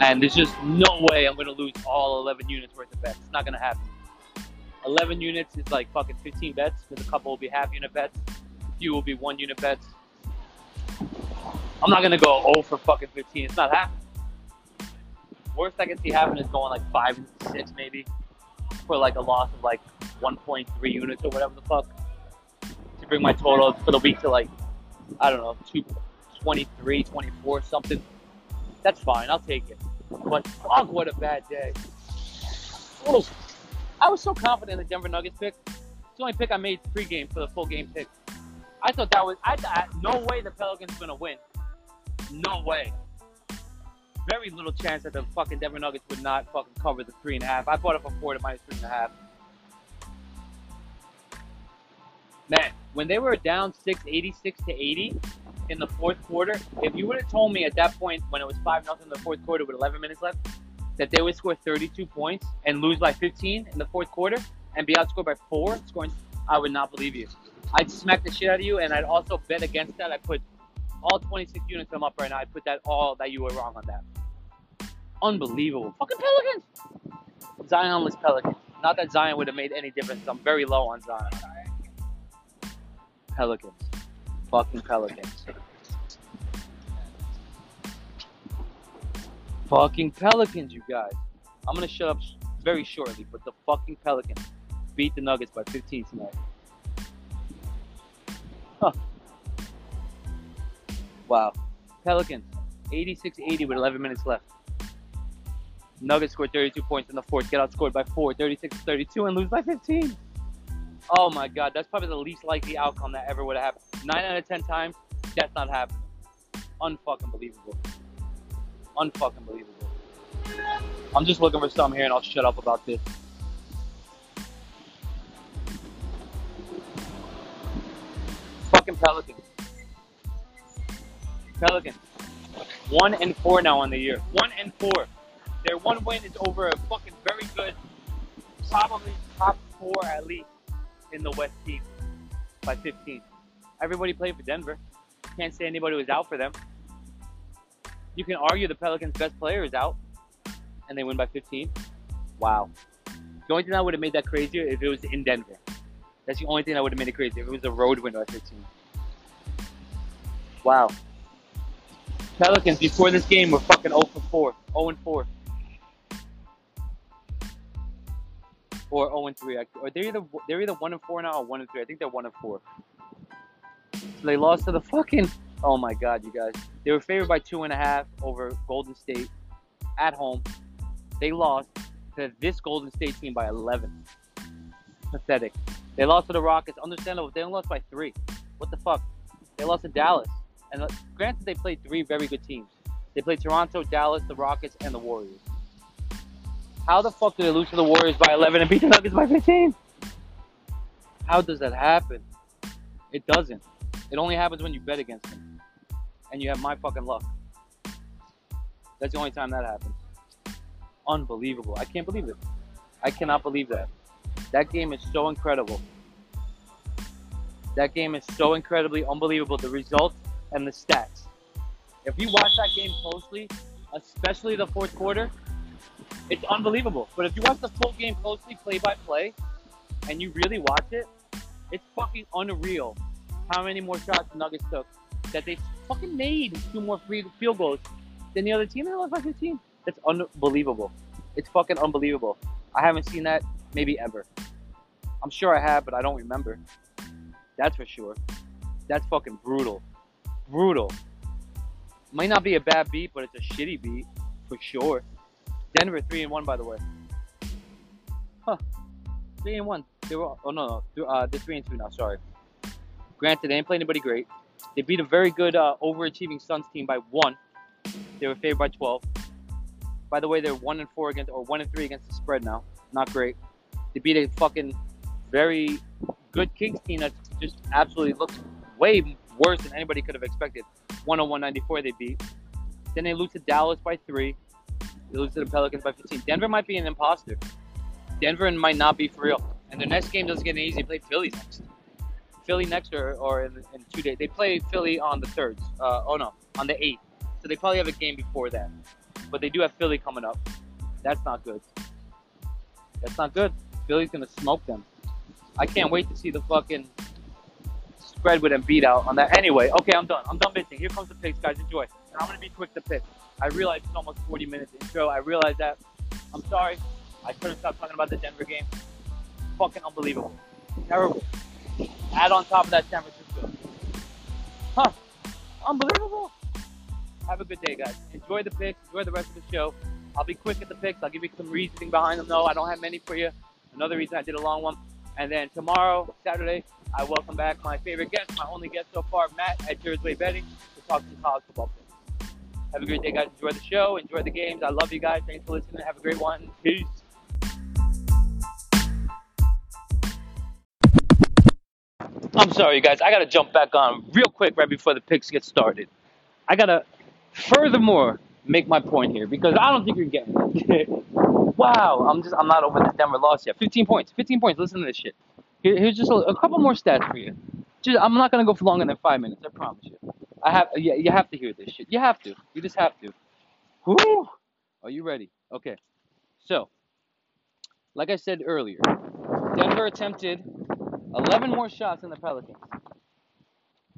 and there's just no way I'm gonna lose all 11 units worth of bets. It's not gonna happen. 11 units is like fucking 15 bets because a couple will be half unit bets a few will be one unit bets. I'm not gonna go 0 for fucking 15. It's not happening. Worst I can see happen is going like five, and six maybe, for like a loss of like 1.3 units or whatever the fuck, to bring my total for the week to like I don't know, two, 23, 24, something. That's fine. I'll take it. But fuck, what a bad day. I was so confident in the Denver Nuggets pick. It's the only pick I made pregame for the full game pick. I thought that was I thought no way the Pelicans gonna win. No way. Very little chance that the fucking Denver Nuggets would not fucking cover the three and a half. I bought it for four to minus three and a half. Man, when they were down six, 86 to 80 in the fourth quarter, if you would have told me at that point when it was 5 nothing in the fourth quarter with 11 minutes left, that they would score 32 points and lose by 15 in the fourth quarter and be outscored by four, scoring, I would not believe you. I'd smack the shit out of you, and I'd also bet against that. I put all 26 units I'm up right now. I put that all that you were wrong on that. Unbelievable. Fucking Pelicans. Zionless Pelicans. Not that Zion would have made any difference. I'm very low on Zion. Pelicans. Fucking Pelicans. Fucking Pelicans, you guys. I'm gonna shut up very shortly, but the fucking Pelicans beat the Nuggets by 15 tonight. Huh. Wow. Pelicans, 86-80 with 11 minutes left. Nuggets scored 32 points in the fourth, get outscored by 4, 36-32, and lose by 15. Oh my god, that's probably the least likely outcome that ever would have happened. 9 out of 10 times, that's not happening. Unfucking believable. Unfucking believable. I'm just looking for some here and I'll shut up about this. Fucking Pelicans. Pelicans. One and four now on the year. One and four. Their one win is over a fucking very good, probably top four at least in the West team by 15. Everybody played for Denver. Can't say anybody was out for them. You can argue the Pelicans' best player is out, and they win by 15. Wow. The only thing that would have made that crazier if it was in Denver. That's the only thing that would have made it crazy if it was a road win by 15. Wow. Pelicans before this game were fucking 0 for 4, 0 and 4. or 0 and 3. Or they're either they're either 1 and 4 now or 1 and 3. I think they're 1 and 4. So they lost to the fucking. Oh my god, you guys. They were favored by two and a half over Golden State at home. They lost to this Golden State team by 11. Pathetic. They lost to the Rockets. Understandable. They only lost by three. What the fuck? They lost to Dallas. And uh, granted, they played three very good teams. They played Toronto, Dallas, the Rockets, and the Warriors. How the fuck did they lose to the Warriors by 11 and beat the Nuggets by 15? How does that happen? It doesn't. It only happens when you bet against them. And you have my fucking luck. That's the only time that happens. Unbelievable. I can't believe it. I cannot believe that. That game is so incredible. That game is so incredibly unbelievable. The results and the stats. If you watch that game closely, especially the fourth quarter, it's unbelievable. But if you watch the full game closely, play by play, and you really watch it, it's fucking unreal how many more shots Nuggets took that they fucking made two more free field goals than the other team in the by 15. That's unbelievable. It's fucking unbelievable. I haven't seen that maybe ever. I'm sure I have, but I don't remember. That's for sure. That's fucking brutal. Brutal. Might not be a bad beat, but it's a shitty beat for sure. Denver three and one, by the way. Huh? Three and one. They were. Oh no, no. Uh, they're three and two now. Sorry. Granted, they didn't play anybody great. They beat a very good uh, overachieving Suns team by one. They were favored by 12. By the way, they're one and four against, or one and three against the spread now. Not great. They beat a fucking very good Kings team that just absolutely looks way worse than anybody could have expected. 101-94 they beat. Then they lose to Dallas by three. They lose to the Pelicans by 15. Denver might be an imposter. Denver might not be for real. And their next game doesn't get any easy. They play Philly next. Philly next or, or in, in two days. They play Philly on the third. Uh, oh no, on the eighth. So they probably have a game before that. But they do have Philly coming up. That's not good. That's not good. Philly's gonna smoke them. I can't wait to see the fucking spread with them beat out on that. Anyway, okay, I'm done. I'm done bitching. Here comes the picks, guys. Enjoy. And I'm gonna be quick to pick. I realize it's almost 40 minutes intro. I realize that. I'm sorry. I couldn't stop talking about the Denver game. Fucking unbelievable. Terrible. Add on top of that San Francisco. Huh. Unbelievable. Have a good day, guys. Enjoy the picks. Enjoy the rest of the show. I'll be quick at the picks. I'll give you some reasoning behind them, though. I don't have many for you. Another reason I did a long one. And then tomorrow, Saturday, I welcome back my favorite guest, my only guest so far, Matt at Jersey Betting, to talk some college football picks. Have a great day, guys. Enjoy the show. Enjoy the games. I love you guys. Thanks for listening. Have a great one. Peace. I'm sorry, you guys. I gotta jump back on real quick right before the picks get started. I gotta, furthermore, make my point here because I don't think you're getting it. wow, I'm just I'm not over this Denver loss yet. 15 points. 15 points. Listen to this shit. Here, here's just a, a, couple more stats for you. Just, I'm not gonna go for longer than five minutes. I promise you. I have yeah, you have to hear this shit. You have to. You just have to. Whew. Are you ready? Okay. So, like I said earlier, Denver attempted 11 more shots than the Pelicans.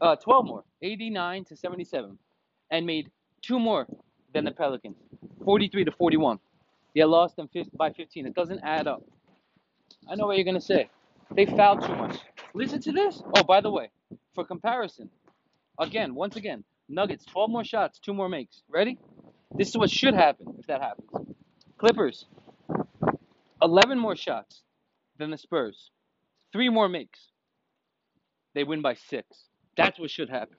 Uh, 12 more, 89 to 77, and made two more than the Pelicans, 43 to 41. They lost them by 15. It doesn't add up. I know what you're gonna say. They fouled too much. Listen to this. Oh, by the way, for comparison, again, once again, Nuggets, 12 more shots, two more makes. Ready? This is what should happen if that happens. Clippers, 11 more shots than the Spurs, three more makes. They win by six. That's what should happen.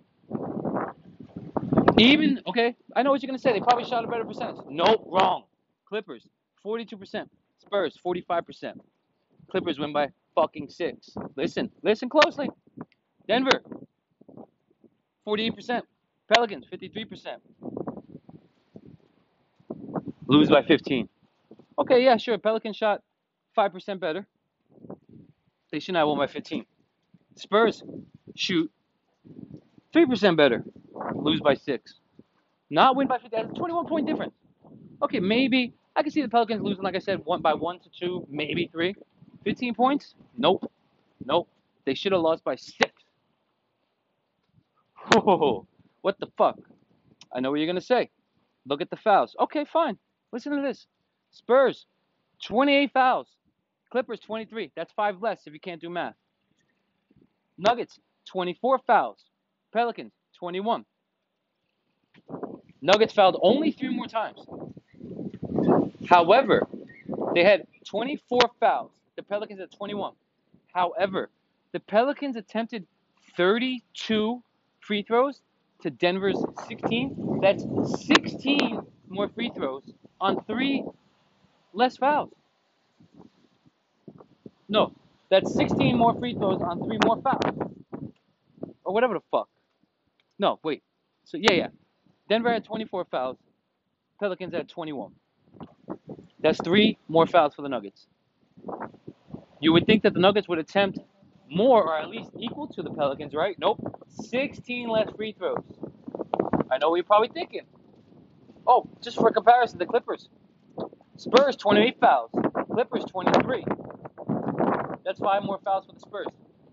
Even, okay, I know what you're to say. They probably shot a better percentage. Nope, wrong. Clippers, 42%. Spurs, 45%. Clippers win by fucking six. Listen, listen closely. Denver, 48%. Pelicans, 53%. Lose by 15. Okay, yeah, sure. Pelicans shot 5% better. They should not won by 15. Spurs shoot 3% better. Lose by 6. Not win by 15. That's a 21 point difference. Okay, maybe I can see the Pelicans losing, like I said, one by 1 to 2, maybe 3. 15 points? Nope. Nope. They should have lost by 6. Oh, what the fuck? I know what you're going to say. Look at the fouls. Okay, fine. Listen to this. Spurs, 28 fouls. Clippers, 23. That's five less if you can't do math. Nuggets, 24 fouls. Pelicans, 21. Nuggets fouled only three more times. However, they had 24 fouls. The Pelicans had 21. However, the Pelicans attempted 32 free throws to Denver's 16. That's 16 more free throws on three less fouls. No, that's 16 more free throws on three more fouls. Or whatever the fuck. No, wait. So, yeah, yeah. Denver had 24 fouls. Pelicans had 21. That's three more fouls for the Nuggets. You would think that the Nuggets would attempt more or at least equal to the Pelicans, right? Nope. 16 less free throws. I know what you're probably thinking. Oh, just for comparison, the Clippers. Spurs 28 fouls. Clippers 23. That's five more fouls for the Spurs.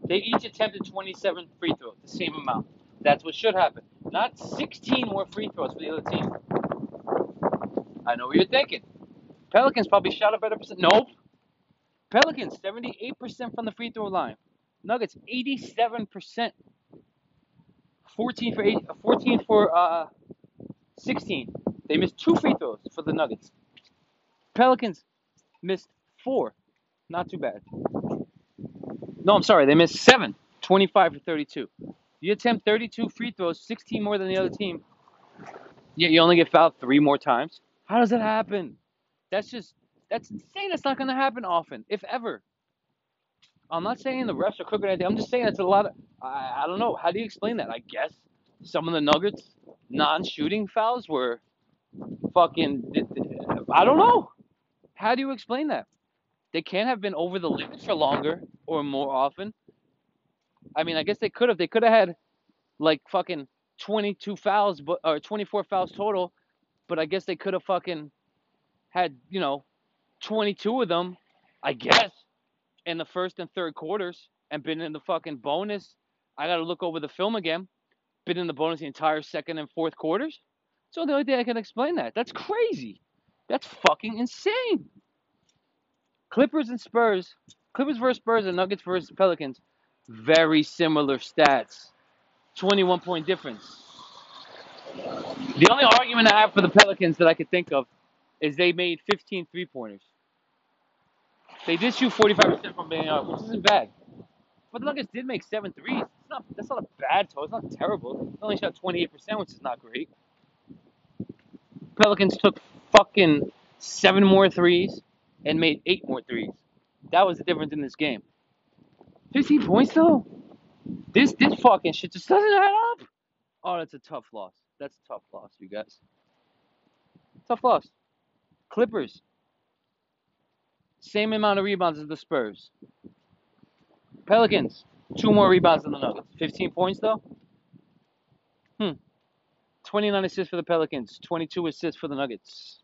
They each attempted 27 free throws, the same amount. That's what should happen. Not 16 more free throws for the other team. I know what you're thinking. Pelicans probably shot a better percent. Nope. Pelicans 78% from the free throw line. Nuggets 87%. 14 for eight, 14 for uh, 16. They missed two free throws for the Nuggets. Pelicans missed four. Not too bad. No, I'm sorry. They missed seven. 25 for 32. You attempt 32 free throws, 16 more than the other team, yet you only get fouled three more times. How does that happen? That's just, that's insane. That's not going to happen often, if ever. I'm not saying the refs are crooked or anything. I'm just saying it's a lot of, I, I don't know. How do you explain that? I guess some of the Nuggets non shooting fouls were fucking, I don't know. How do you explain that? They can't have been over the limit for longer or more often. I mean, I guess they could have. They could have had like fucking 22 fouls, but or 24 fouls total. But I guess they could have fucking had you know 22 of them, I guess, in the first and third quarters, and been in the fucking bonus. I got to look over the film again. Been in the bonus the entire second and fourth quarters. So the only thing I can explain that. That's crazy. That's fucking insane. Clippers and Spurs. Clippers versus Spurs and Nuggets versus Pelicans. Very similar stats. 21 point difference. The only argument I have for the Pelicans that I could think of is they made 15 three pointers. They did shoot 45% from being out, which isn't bad. But the Nuggets did make seven threes. It's not, that's not a bad total. It's not terrible. They only shot 28%, which is not great. Pelicans took fucking seven more threes and made eight more threes. That was the difference in this game. 15 points though? This this fucking shit just doesn't add up. Oh, that's a tough loss. That's a tough loss, you guys. Tough loss. Clippers. Same amount of rebounds as the Spurs. Pelicans. Two more rebounds than the Nuggets. 15 points though? Hmm. 29 assists for the Pelicans. 22 assists for the Nuggets.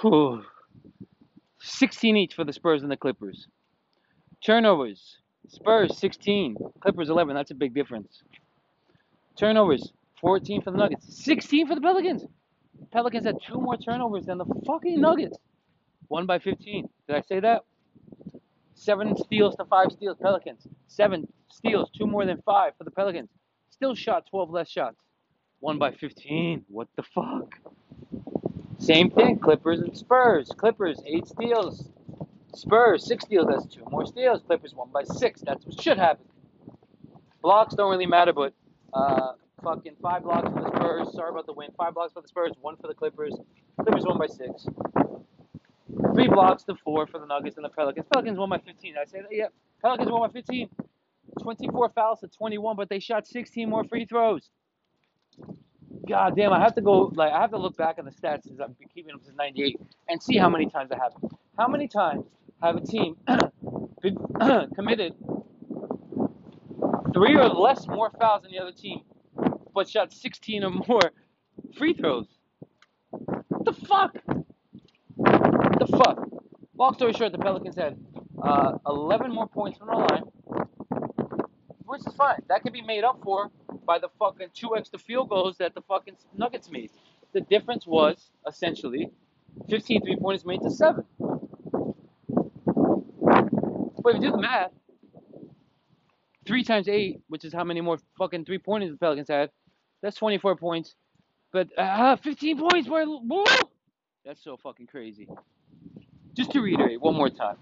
Whew. 16 each for the Spurs and the Clippers. Turnovers. Spurs 16, Clippers 11. That's a big difference. Turnovers 14 for the Nuggets, 16 for the Pelicans. Pelicans had two more turnovers than the fucking Nuggets. One by 15. Did I say that? Seven steals to five steals, Pelicans. Seven steals, two more than five for the Pelicans. Still shot 12 less shots. One by 15. What the fuck? Same thing, Clippers and Spurs. Clippers, eight steals. Spurs, six steals. That's two more steals. Clippers one by six. That's what should happen. Blocks don't really matter, but uh, fucking five blocks for the Spurs. Sorry about the win. Five blocks for the Spurs, one for the Clippers. Clippers one by six. Three blocks to four for the Nuggets and the Pelicans. Pelicans won by 15. Did I say that? Yeah. Pelicans won by 15. 24 fouls to 21, but they shot 16 more free throws. God damn, I have to go, like, I have to look back at the stats since I've been keeping them since 98 and see how many times that happened. How many times have a team committed three or less more fouls than the other team, but shot 16 or more free throws? What the fuck? What the fuck? Long story short, the Pelicans had uh, 11 more points from the line, which is fine. That can be made up for by the fucking two extra field goals that the fucking Nuggets made. The difference was essentially 15 three pointers made to seven. But if you do the math, three times eight, which is how many more fucking three pointers the Pelicans had, that's 24 points. But uh, 15 points, where? That's so fucking crazy. Just to reiterate one more time.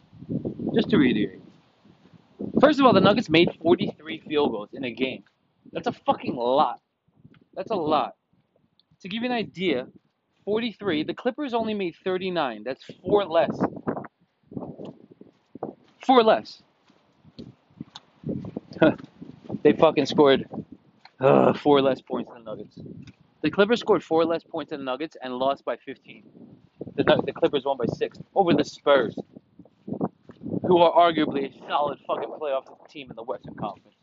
Just to reiterate. First of all, the Nuggets made 43 field goals in a game. That's a fucking lot. That's a lot. To give you an idea, 43. The Clippers only made 39. That's four less. Four less. they fucking scored uh, four less points than the Nuggets. The Clippers scored four less points than the Nuggets and lost by 15. The, the Clippers won by six over the Spurs, who are arguably a solid fucking playoff team in the Western Conference.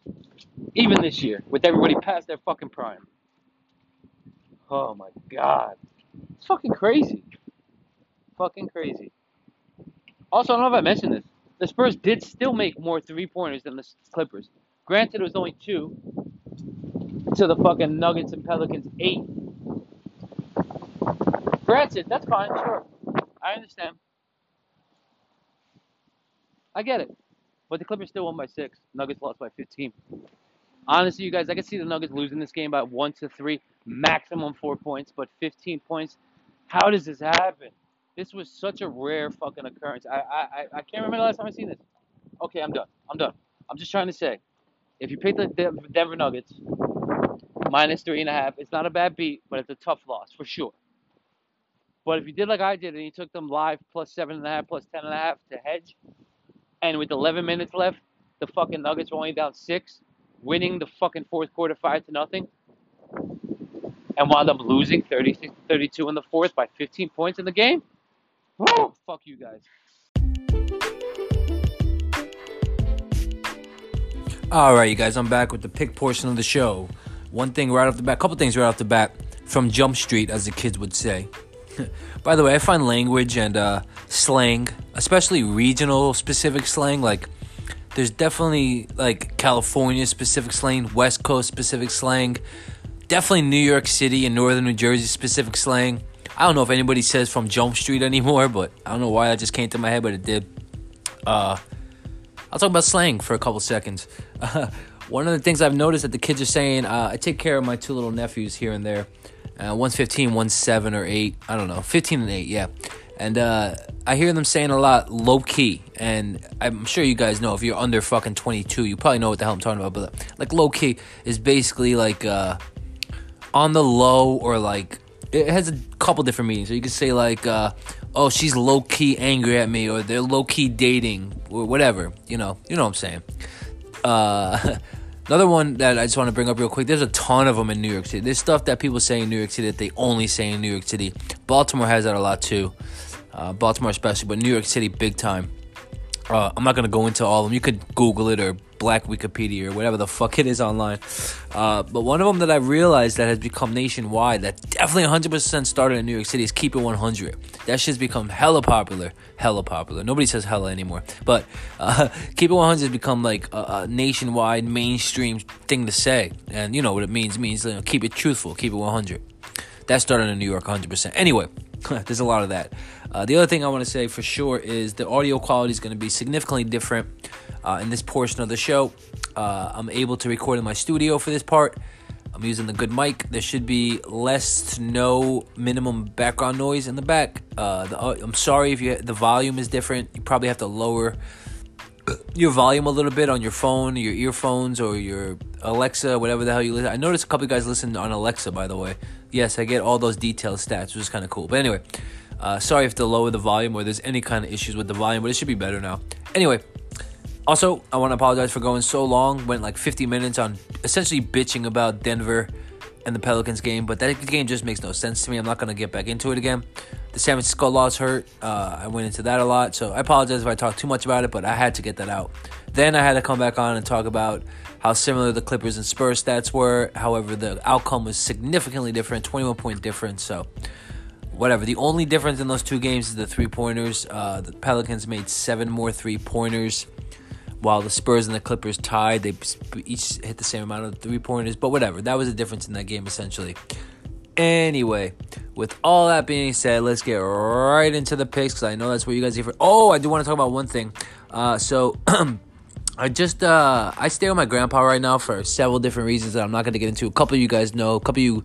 Even this year, with everybody past their fucking prime. Oh my god. It's fucking crazy. Fucking crazy. Also, I don't know if I mentioned this. The Spurs did still make more three pointers than the Clippers. Granted, it was only two to the fucking Nuggets and Pelicans eight. Granted, that's fine, sure. I understand. I get it. But the Clippers still won by six. Nuggets lost by 15. Honestly, you guys, I can see the Nuggets losing this game by one to three, maximum four points, but 15 points. How does this happen? This was such a rare fucking occurrence. I I, I can't remember the last time I seen this. Okay, I'm done. I'm done. I'm just trying to say, if you pick the Denver Nuggets minus three and a half, it's not a bad beat, but it's a tough loss for sure. But if you did like I did and you took them live plus seven and a half, plus ten and a half to hedge, and with 11 minutes left, the fucking Nuggets were only down six, winning the fucking fourth quarter five to nothing, and wound up losing 36 32 in the fourth by 15 points in the game. Woo! Fuck you guys. All right, you guys, I'm back with the pick portion of the show. One thing right off the bat, couple things right off the bat from Jump Street, as the kids would say. By the way, I find language and uh, slang, especially regional specific slang, like there's definitely like California specific slang, West Coast specific slang, definitely New York City and Northern New Jersey specific slang. I don't know if anybody says from Jump Street anymore, but I don't know why that just came to my head, but it did. Uh, I'll talk about slang for a couple seconds. Uh, one of the things I've noticed that the kids are saying, uh, I take care of my two little nephews here and there. Uh, one's 15, one's 7 or 8. I don't know. 15 and 8, yeah. And uh, I hear them saying a lot low key. And I'm sure you guys know if you're under fucking 22, you probably know what the hell I'm talking about. But like low key is basically like uh, on the low or like it has a couple different meanings. So you could say like, uh, oh, she's low key angry at me, or they're low key dating, or whatever. You know, you know what I'm saying. Uh, another one that I just want to bring up real quick. There's a ton of them in New York City. There's stuff that people say in New York City that they only say in New York City. Baltimore has that a lot too. Uh, Baltimore especially, but New York City big time. Uh, I'm not gonna go into all of them. You could Google it or Black Wikipedia or whatever the fuck it is online. Uh, but one of them that I realized that has become nationwide, that definitely 100% started in New York City, is Keep It 100. That shit's become hella popular. Hella popular. Nobody says hella anymore. But uh, Keep It 100 has become like a, a, nationwide, mainstream thing to say. And you know what it means? It means you know, keep it truthful, keep it 100. That started in New York 100%. Anyway, There's a lot of that. Uh, the other thing I want to say for sure is the audio quality is going to be significantly different uh, in this portion of the show. Uh, I'm able to record in my studio for this part. I'm using the good mic. There should be less to no minimum background noise in the back. Uh, the, uh, I'm sorry if you the volume is different. You probably have to lower your volume a little bit on your phone, your earphones, or your Alexa, whatever the hell you listen. I noticed a couple guys listen on Alexa, by the way. Yes, I get all those detailed stats, which is kind of cool. But anyway, uh, sorry if to lower the volume or there's any kind of issues with the volume, but it should be better now. Anyway, also, I want to apologize for going so long. Went like 50 minutes on essentially bitching about Denver and the Pelicans game, but that game just makes no sense to me. I'm not going to get back into it again. The San Francisco loss hurt. Uh, I went into that a lot, so I apologize if I talked too much about it, but I had to get that out. Then I had to come back on and talk about how similar the Clippers and Spurs stats were. However, the outcome was significantly different 21 point difference, so whatever. The only difference in those two games is the three pointers. Uh, the Pelicans made seven more three pointers while the Spurs and the Clippers tied. They each hit the same amount of three pointers, but whatever. That was the difference in that game essentially. Anyway, with all that being said, let's get right into the picks because I know that's what you guys here for. Oh, I do want to talk about one thing. Uh, so. I just uh I stay with my grandpa right now for several different reasons that I'm not gonna get into. A couple of you guys know, a couple of you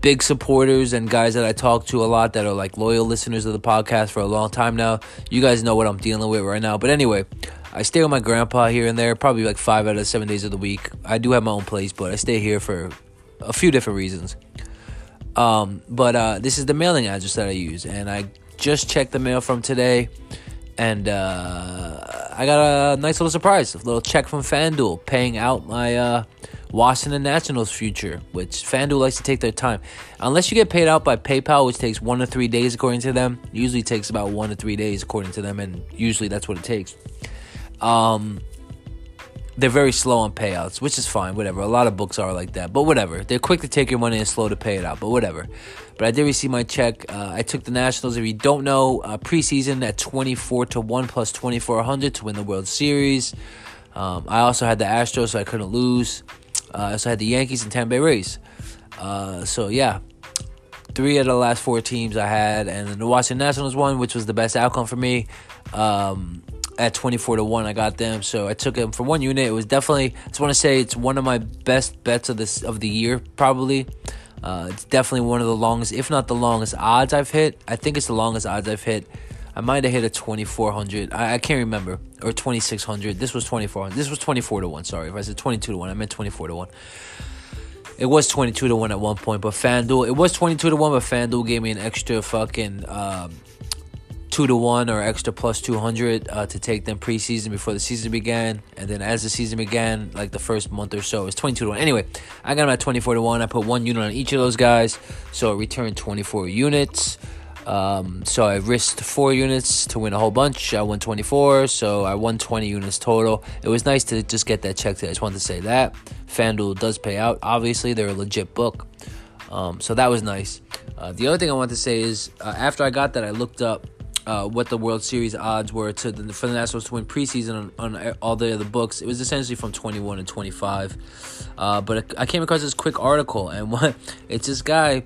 big supporters and guys that I talk to a lot that are like loyal listeners of the podcast for a long time now. You guys know what I'm dealing with right now. But anyway, I stay with my grandpa here and there, probably like five out of seven days of the week. I do have my own place, but I stay here for a few different reasons. Um, but uh, this is the mailing address that I use, and I just checked the mail from today, and uh, I got a nice little surprise, a little check from FanDuel paying out my uh, Washington Nationals future, which FanDuel likes to take their time. Unless you get paid out by PayPal, which takes one to three days according to them, usually takes about one to three days according to them, and usually that's what it takes. Um, they're very slow on payouts, which is fine, whatever. A lot of books are like that, but whatever. They're quick to take your money and slow to pay it out, but whatever. But I did receive my check. Uh, I took the Nationals. If you don't know, uh, preseason at 24 to 1 plus 2400 to win the World Series. Um, I also had the Astros, so I couldn't lose. Uh, I also had the Yankees and Tampa Bay Rays. Uh, so, yeah, three of the last four teams I had, and the Washington Nationals won, which was the best outcome for me. Um, at 24 to 1 i got them. So i took them for one unit. It was definitely i just want to say it's one of my best bets of this of the year probably. Uh, it's definitely one of the longest if not the longest odds i've hit. I think it's the longest odds i've hit. I might have hit a 2400 I, I can't remember. Or 2600 this was 2400 this was 24 to 1 sorry. If i said 22 to 1 i meant 24 to 1 it was 22 to 1 at one point, but FanDuel, it was 22 to 1, but FanDuel gave me an extra fucking um, two to one or extra plus 200 uh, to take them preseason before the season began. And then as the season began, like the first month or so, it was 22 to one. Anyway, I got them at 24 to one. I put one unit on each of those guys. So it returned 24 units. Um, so I risked four units to win a whole bunch. I won 24, so I won 20 units total. It was nice to just get that check. Today. I just wanted to say that. FanDuel does pay out. Obviously, they're a legit book. Um, so that was nice. Uh, the other thing I want to say is uh, after I got that, I looked up uh, what the World Series odds were to the, for the Nationals to win preseason on, on all the other books. It was essentially from 21 and 25. Uh, but I came across this quick article, and what it's this guy.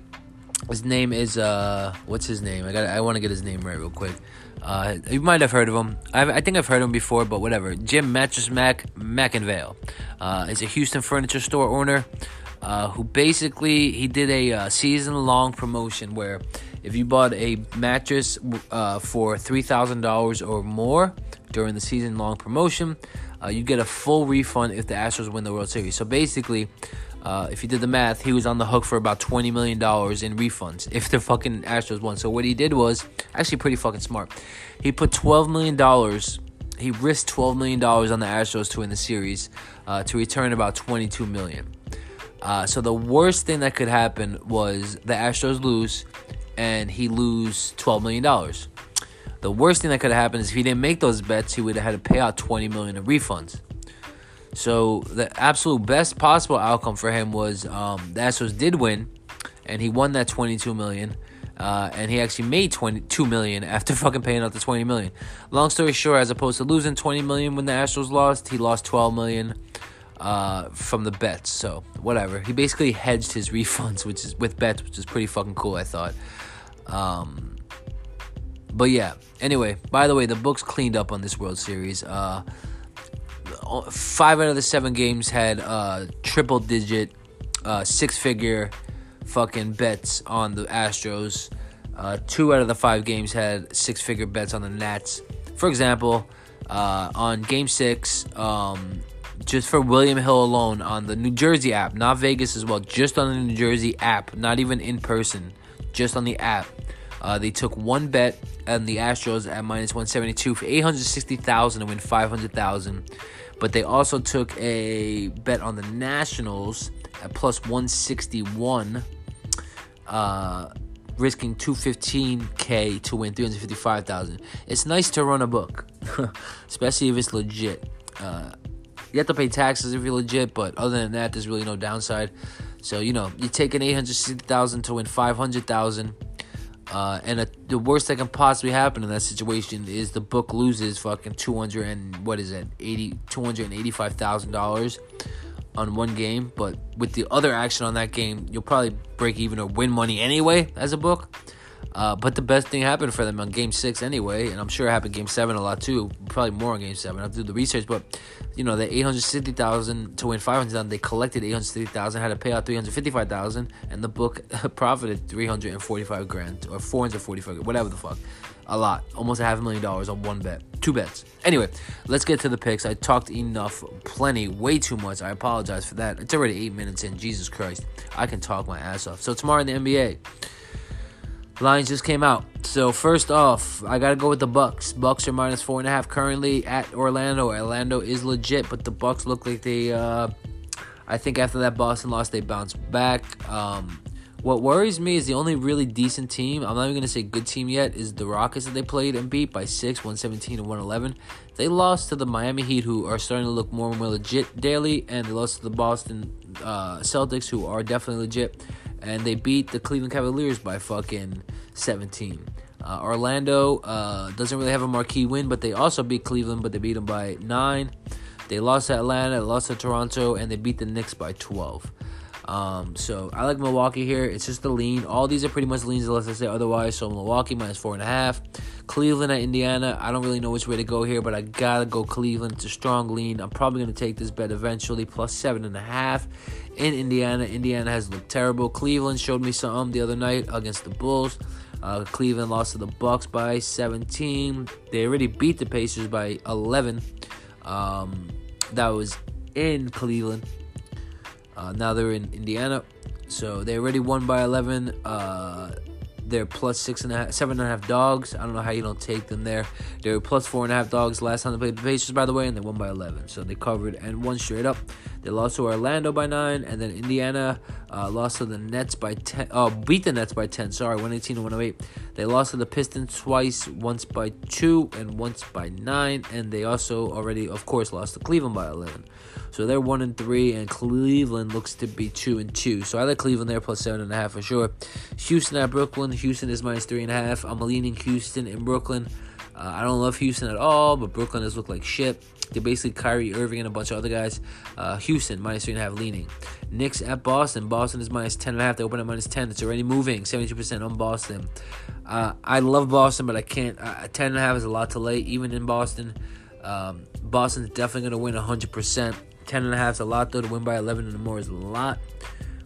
His name is uh, what's his name? I got I want to get his name right real quick. Uh, you might have heard of him. I've, i think I've heard him before, but whatever. Jim Mattress Mac McIngvale. Uh, is a Houston furniture store owner uh, who basically he did a uh, season long promotion where if you bought a mattress uh, for $3,000 or more during the season long promotion, uh, you get a full refund if the Astros win the World Series. So basically, uh, if you did the math, he was on the hook for about $20 million in refunds if the fucking Astros won. So what he did was actually pretty fucking smart. He put $12 million, he risked $12 million on the Astros to win the series uh, to return about 22 million. Uh, so the worst thing that could happen was the Astros lose and he lose $12 million. The worst thing that could have happened is if he didn't make those bets, he would have had to pay out 20 million in refunds. So the absolute best possible outcome for him was um, the Astros did win, and he won that 22 million. Uh, and he actually made 22 million after fucking paying out the 20 million. Long story short, as opposed to losing 20 million when the Astros lost, he lost 12 million uh, from the bets. So whatever. He basically hedged his refunds, which is with bets, which is pretty fucking cool. I thought. Um, But yeah. Anyway, by the way, the books cleaned up on this World Series. Uh, five out of the seven games had uh, triple digit, uh, six figure fucking bets on the Astros. Uh, two out of the five games had six figure bets on the Nats. For example, uh, on game six, um, just for William Hill alone on the New Jersey app, not Vegas as well, just on the New Jersey app, not even in person, just on the app. Uh, they took one bet on the Astros at minus 172 for 860,000 to win 500,000. But they also took a bet on the Nationals at plus 161, uh, risking 215k to win 355,000. It's nice to run a book, especially if it's legit. Uh, you have to pay taxes if you're legit, but other than that, there's really no downside. So you know, you take an 860,000 to win 500,000 uh, and a, the worst that can possibly happen in that situation is the book loses fucking 200 and what is it 80 $285,000 on one game. But with the other action on that game you'll probably break even or win money anyway as a book uh, but the best thing happened for them on game six anyway, and I'm sure it happened game seven a lot too. Probably more on game seven. I have to do the research, but you know, the 860,000 to win 500,000, they collected 860,000, had to pay out 355,000, and the book profited 345 grand or 445, whatever the fuck. A lot, almost a half a million dollars on one bet, two bets. Anyway, let's get to the picks. I talked enough, plenty, way too much. I apologize for that. It's already eight minutes in. Jesus Christ, I can talk my ass off. So tomorrow in the NBA. Lines just came out. So first off, I gotta go with the Bucks. Bucks are minus four and a half currently at Orlando. Orlando is legit, but the Bucks look like they. Uh, I think after that Boston loss, they bounced back. Um, what worries me is the only really decent team. I'm not even gonna say good team yet. Is the Rockets that they played and beat by six, 117 and 111. They lost to the Miami Heat, who are starting to look more and more legit daily, and they lost to the Boston uh, Celtics, who are definitely legit and they beat the Cleveland Cavaliers by fucking 17. Uh, Orlando uh, doesn't really have a marquee win, but they also beat Cleveland, but they beat them by nine. They lost to Atlanta, they lost to Toronto, and they beat the Knicks by 12. Um, so I like Milwaukee here. It's just the lean. All these are pretty much leans unless I say otherwise. So Milwaukee minus four and a half. Cleveland at Indiana. I don't really know which way to go here, but I gotta go Cleveland. It's a strong lean. I'm probably gonna take this bet eventually, plus seven and a half in Indiana. Indiana has looked terrible. Cleveland showed me something the other night against the Bulls. Uh, Cleveland lost to the Bucks by 17. They already beat the Pacers by 11. Um, that was in Cleveland. Uh, now they're in Indiana, so they already won by 11. Uh, they're plus six and a half, seven and a half dogs. I don't know how you don't take them there. They were plus four and a half dogs last time they played the Pacers, by the way, and they won by 11. So they covered and won straight up. They lost to Orlando by nine, and then Indiana uh, lost to the Nets by 10. Oh, beat the Nets by 10. Sorry, 118 to 108. They lost to the Pistons twice, once by two and once by nine, and they also already, of course, lost to Cleveland by 11. So they're one and three, and Cleveland looks to be two and two. So I like Cleveland there plus seven and a half for sure. Houston at Brooklyn. Houston is minus three and a half. I'm leaning Houston in Brooklyn. Uh, I don't love Houston at all, but Brooklyn has looked like shit. They're basically Kyrie Irving and a bunch of other guys. Uh, Houston minus three and a half leaning. Knicks at Boston. Boston is minus ten and a half. They open at minus ten. It's already moving. Seventy-two percent on Boston. Uh, I love Boston, but I can't. Uh, ten and a half is a lot to lay, even in Boston. Um, Boston's definitely going to win hundred percent. Ten and a half is a lot though. To win by eleven and more is a lot.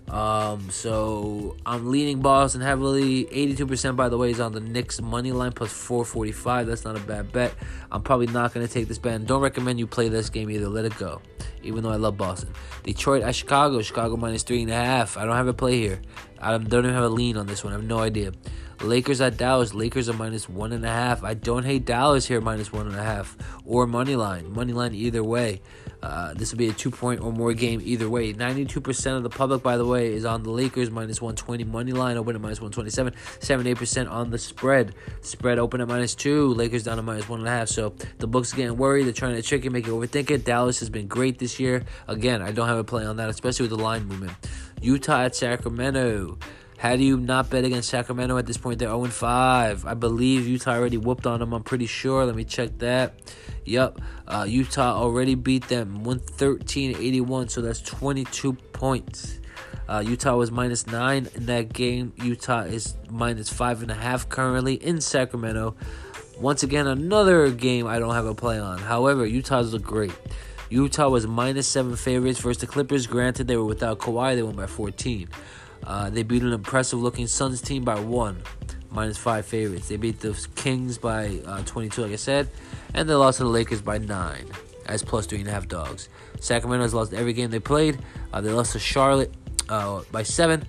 Um, so I'm leaning Boston heavily. 82% by the way is on the Knicks money line plus 445. That's not a bad bet. I'm probably not gonna take this bet. Don't recommend you play this game either. Let it go. Even though I love Boston. Detroit at Chicago. Chicago minus three and a half. I don't have a play here. I don't even have a lean on this one. I have no idea. Lakers at Dallas. Lakers are minus one and a half. I don't hate Dallas here minus one and a half or money line. Money line either way. Uh, this will be a two point or more game either way. 92% of the public, by the way, is on the Lakers minus 120 money line, open at minus 127. 78% on the spread. Spread open at minus two. Lakers down to minus one and a half. So the books are getting worried. They're trying to trick you, make you overthink it. Dallas has been great this year. Again, I don't have a play on that, especially with the line movement. Utah at Sacramento. How do you not bet against Sacramento at this point? They're 0 5. I believe Utah already whooped on them. I'm pretty sure. Let me check that. Yep. Uh, Utah already beat them 113 81, so that's 22 points. Uh, Utah was minus nine in that game. Utah is minus five and a half currently in Sacramento. Once again, another game I don't have a play on. However, Utah's look great. Utah was minus seven favorites versus the Clippers. Granted, they were without Kawhi, they won by 14. Uh, they beat an impressive looking Suns team by one, minus five favorites. They beat the Kings by uh, 22, like I said, and they lost to the Lakers by nine as plus three and a half dogs. Sacramento has lost every game they played. Uh, they lost to Charlotte uh, by seven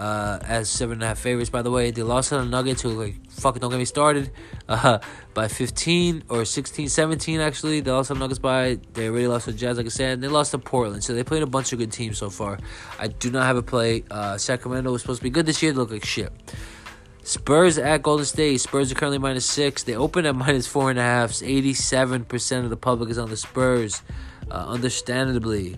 uh, as seven and a half favorites. By the way, they lost to the Nuggets, who like fucking don't get me started, uh, by 15 or 16, 17 actually. They lost to the Nuggets by they already lost to the Jazz, like I said, and they lost to Portland. So they played a bunch of good teams so far. I do not have a play. Uh, Sacramento was supposed to be good this year. They look like shit. Spurs at Golden State. Spurs are currently minus six. They open at minus four and a half. Eighty-seven percent of the public is on the Spurs. Uh, understandably,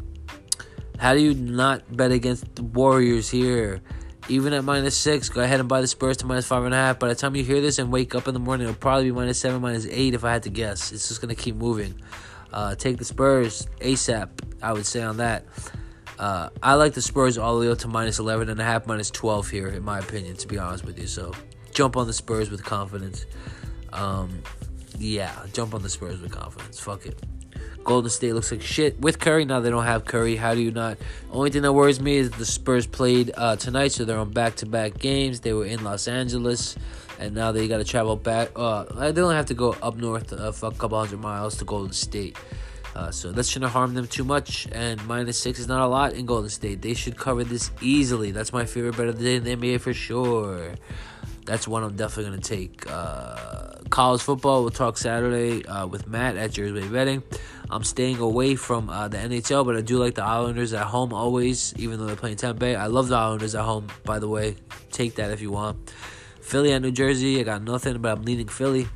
how do you not bet against the Warriors here? Even at minus six, go ahead and buy the Spurs to minus five and a half. By the time you hear this and wake up in the morning, it'll probably be minus seven, minus eight if I had to guess. It's just gonna keep moving. Uh, take the Spurs ASAP. I would say on that. Uh, I like the Spurs all the way up to minus 11 and a half, minus 12 here, in my opinion, to be honest with you. So jump on the Spurs with confidence. Um, yeah, jump on the Spurs with confidence. Fuck it. Golden State looks like shit with Curry. Now they don't have Curry. How do you not? Only thing that worries me is the Spurs played uh, tonight, so they're on back-to-back games. They were in Los Angeles, and now they got to travel back. Uh, they don't have to go up north uh, for a couple hundred miles to Golden State. Uh, so that shouldn't harm them too much. And minus six is not a lot in Golden State. They should cover this easily. That's my favorite bet of the day in the NBA for sure. That's one I'm definitely going to take. Uh, college football, we'll talk Saturday uh, with Matt at Jersey Bay Betting. I'm staying away from uh, the NHL, but I do like the Islanders at home always, even though they're playing Tampa Bay. I love the Islanders at home, by the way. Take that if you want. Philly at New Jersey, I got nothing, but I'm leaning Philly.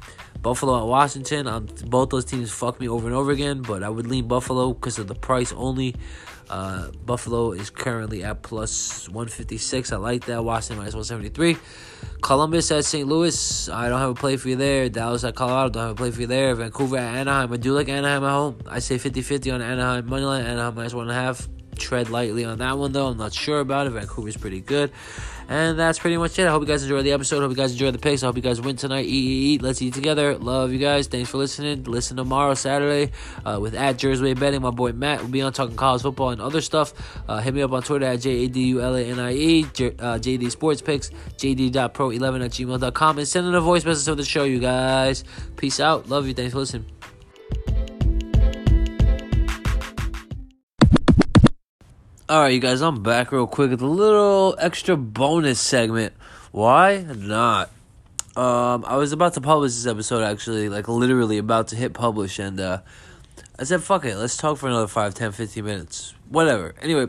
Buffalo at Washington. Both those teams fuck me over and over again, but I would lean Buffalo because of the price only. Uh, Buffalo is currently at plus 156. I like that. Washington minus 173. Columbus at St. Louis. I don't have a play for you there. Dallas at Colorado. Don't have a play for you there. Vancouver at Anaheim. I do like Anaheim at home. I say 50 50 on Anaheim moneyline. Anaheim minus 1.5. Tread lightly on that one, though. I'm not sure about it. Vancouver's pretty good. And that's pretty much it. I hope you guys enjoyed the episode. Hope you guys enjoyed the picks. I hope you guys win tonight. Eat, eat, eat. Let's eat together. Love you guys. Thanks for listening. Listen tomorrow, Saturday, uh, with at Jersey Betting. My boy Matt will be on talking college football and other stuff. Uh, hit me up on Twitter at J A D U L A N I E, uh, JD Sports Picks, JD.pro11 at gmail.com, and send in a voice message of the show, you guys. Peace out. Love you. Thanks for listening. All right, you guys, I'm back real quick with a little extra bonus segment. Why not? Um, I was about to publish this episode actually, like literally about to hit publish, and uh, I said, fuck it, let's talk for another 5, 10, 15 minutes. Whatever. Anyway,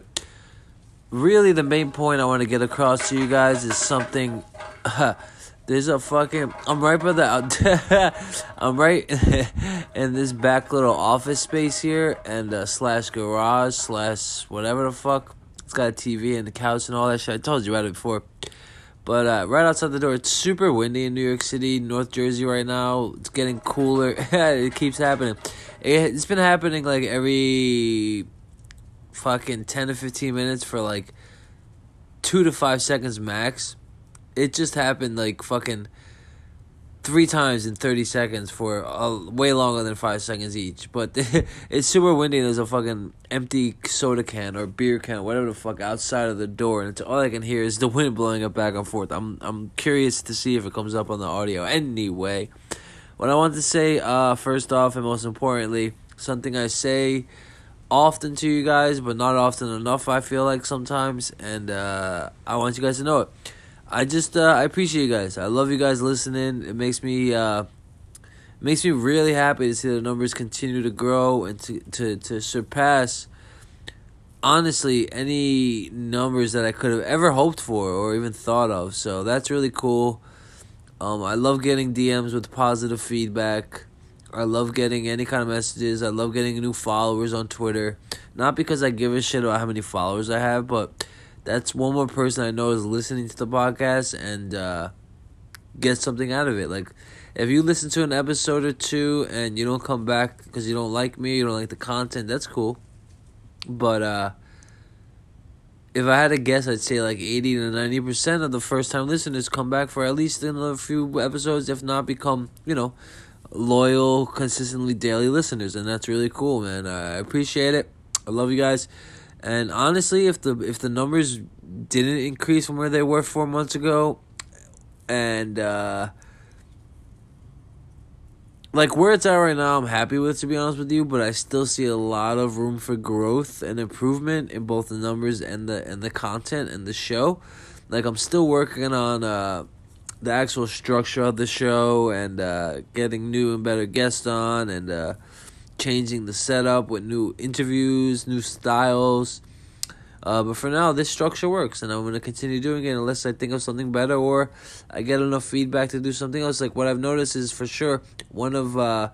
really, the main point I want to get across to you guys is something. There's a fucking. I'm right by the. I'm right in this back little office space here, and uh, slash garage slash whatever the fuck. It's got a TV and the couch and all that shit. I told you about it before. But uh, right outside the door, it's super windy in New York City, North Jersey right now. It's getting cooler. it keeps happening. It, it's been happening like every fucking 10 to 15 minutes for like two to five seconds max it just happened like fucking three times in 30 seconds for a, way longer than five seconds each. But it's super windy and there's a fucking empty soda can or beer can, whatever the fuck, outside of the door. And it's, all I can hear is the wind blowing up back and forth. I'm, I'm curious to see if it comes up on the audio. Anyway, what I want to say, uh, first off and most importantly, something I say often to you guys, but not often enough, I feel like sometimes. And uh, I want you guys to know it I just uh, I appreciate you guys. I love you guys listening. It makes me uh, makes me really happy to see the numbers continue to grow and to to, to surpass honestly any numbers that I could have ever hoped for or even thought of. So that's really cool. Um, I love getting DMs with positive feedback. I love getting any kind of messages. I love getting new followers on Twitter. Not because I give a shit about how many followers I have, but that's one more person I know is listening to the podcast and uh, get something out of it. Like, if you listen to an episode or two and you don't come back because you don't like me, you don't like the content, that's cool. But uh, if I had to guess, I'd say like 80 to 90% of the first time listeners come back for at least another few episodes, if not become, you know, loyal, consistently daily listeners. And that's really cool, man. I appreciate it. I love you guys. And honestly, if the if the numbers didn't increase from where they were four months ago, and uh, like where it's at right now, I'm happy with to be honest with you. But I still see a lot of room for growth and improvement in both the numbers and the and the content and the show. Like I'm still working on uh, the actual structure of the show and uh, getting new and better guests on and uh, changing the setup with new interviews, new styles. Uh, but for now, this structure works, and I'm gonna continue doing it unless I think of something better or I get enough feedback to do something else. Like what I've noticed is for sure one of uh,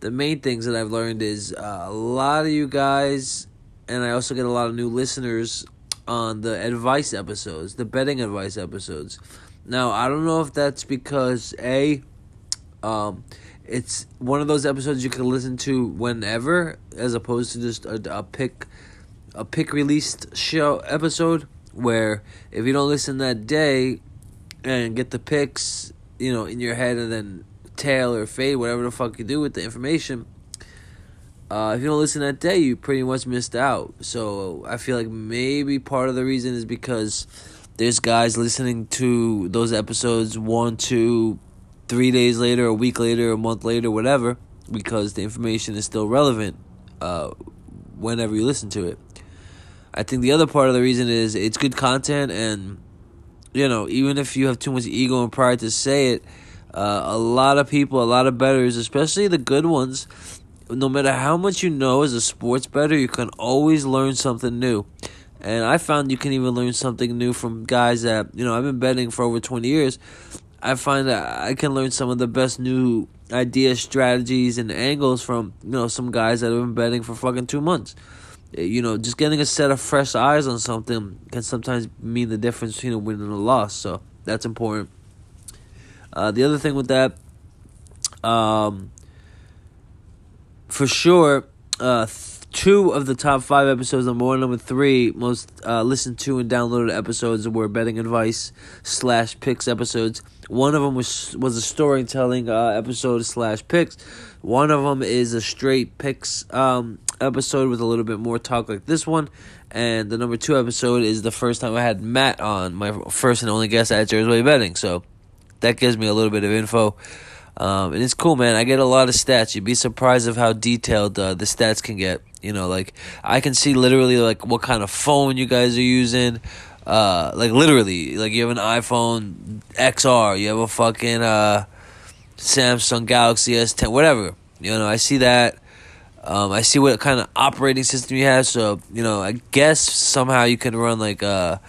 the main things that I've learned is uh, a lot of you guys, and I also get a lot of new listeners on the advice episodes, the betting advice episodes. Now I don't know if that's because a, um, it's one of those episodes you can listen to whenever, as opposed to just a, a pick a pick released show episode where if you don't listen that day and get the picks, you know, in your head and then tail or fade, whatever the fuck you do with the information. Uh, if you don't listen that day, you pretty much missed out. So I feel like maybe part of the reason is because there's guys listening to those episodes one, two, three days later, a week later, a month later, whatever, because the information is still relevant uh, whenever you listen to it. I think the other part of the reason is it's good content, and you know, even if you have too much ego and pride to say it, uh, a lot of people, a lot of bettors, especially the good ones, no matter how much you know as a sports bettor, you can always learn something new. And I found you can even learn something new from guys that, you know, I've been betting for over 20 years. I find that I can learn some of the best new ideas, strategies, and angles from, you know, some guys that have been betting for fucking two months you know, just getting a set of fresh eyes on something can sometimes mean the difference between a win and a loss. So that's important. Uh, the other thing with that, um, for sure, uh, two of the top five episodes, number one, number three, most uh, listened to and downloaded episodes were betting advice slash picks episodes. One of them was was a storytelling uh, episode slash picks. One of them is a straight picks um, episode with a little bit more talk like this one. And the number two episode is the first time I had Matt on, my first and only guest at Jersey Betting. So that gives me a little bit of info. Um, and it's cool, man. I get a lot of stats. You'd be surprised of how detailed uh, the stats can get. You know, like I can see literally like what kind of phone you guys are using. Uh, like literally, like you have an iPhone XR, you have a fucking uh, Samsung Galaxy S10, whatever. You know, I see that. Um, I see what kind of operating system you have. So you know, I guess somehow you can run like a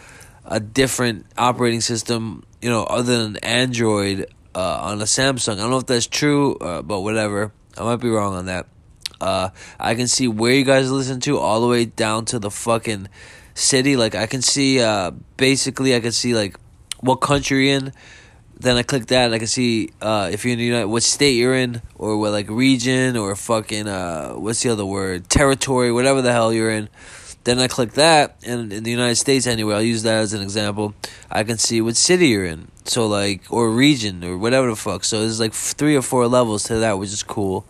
a different operating system. You know, other than Android uh, on a Samsung. I don't know if that's true, uh, but whatever. I might be wrong on that. Uh, I can see where you guys listen to all the way down to the fucking city. Like I can see, uh, basically, I can see like what country you're in. Then I click that, and I can see uh, if you're in the United, what state you're in, or what like region, or fucking uh, what's the other word, territory, whatever the hell you're in. Then I click that, and in the United States anyway, I'll use that as an example. I can see what city you're in, so like or region or whatever the fuck. So there's like three or four levels to that, which is cool.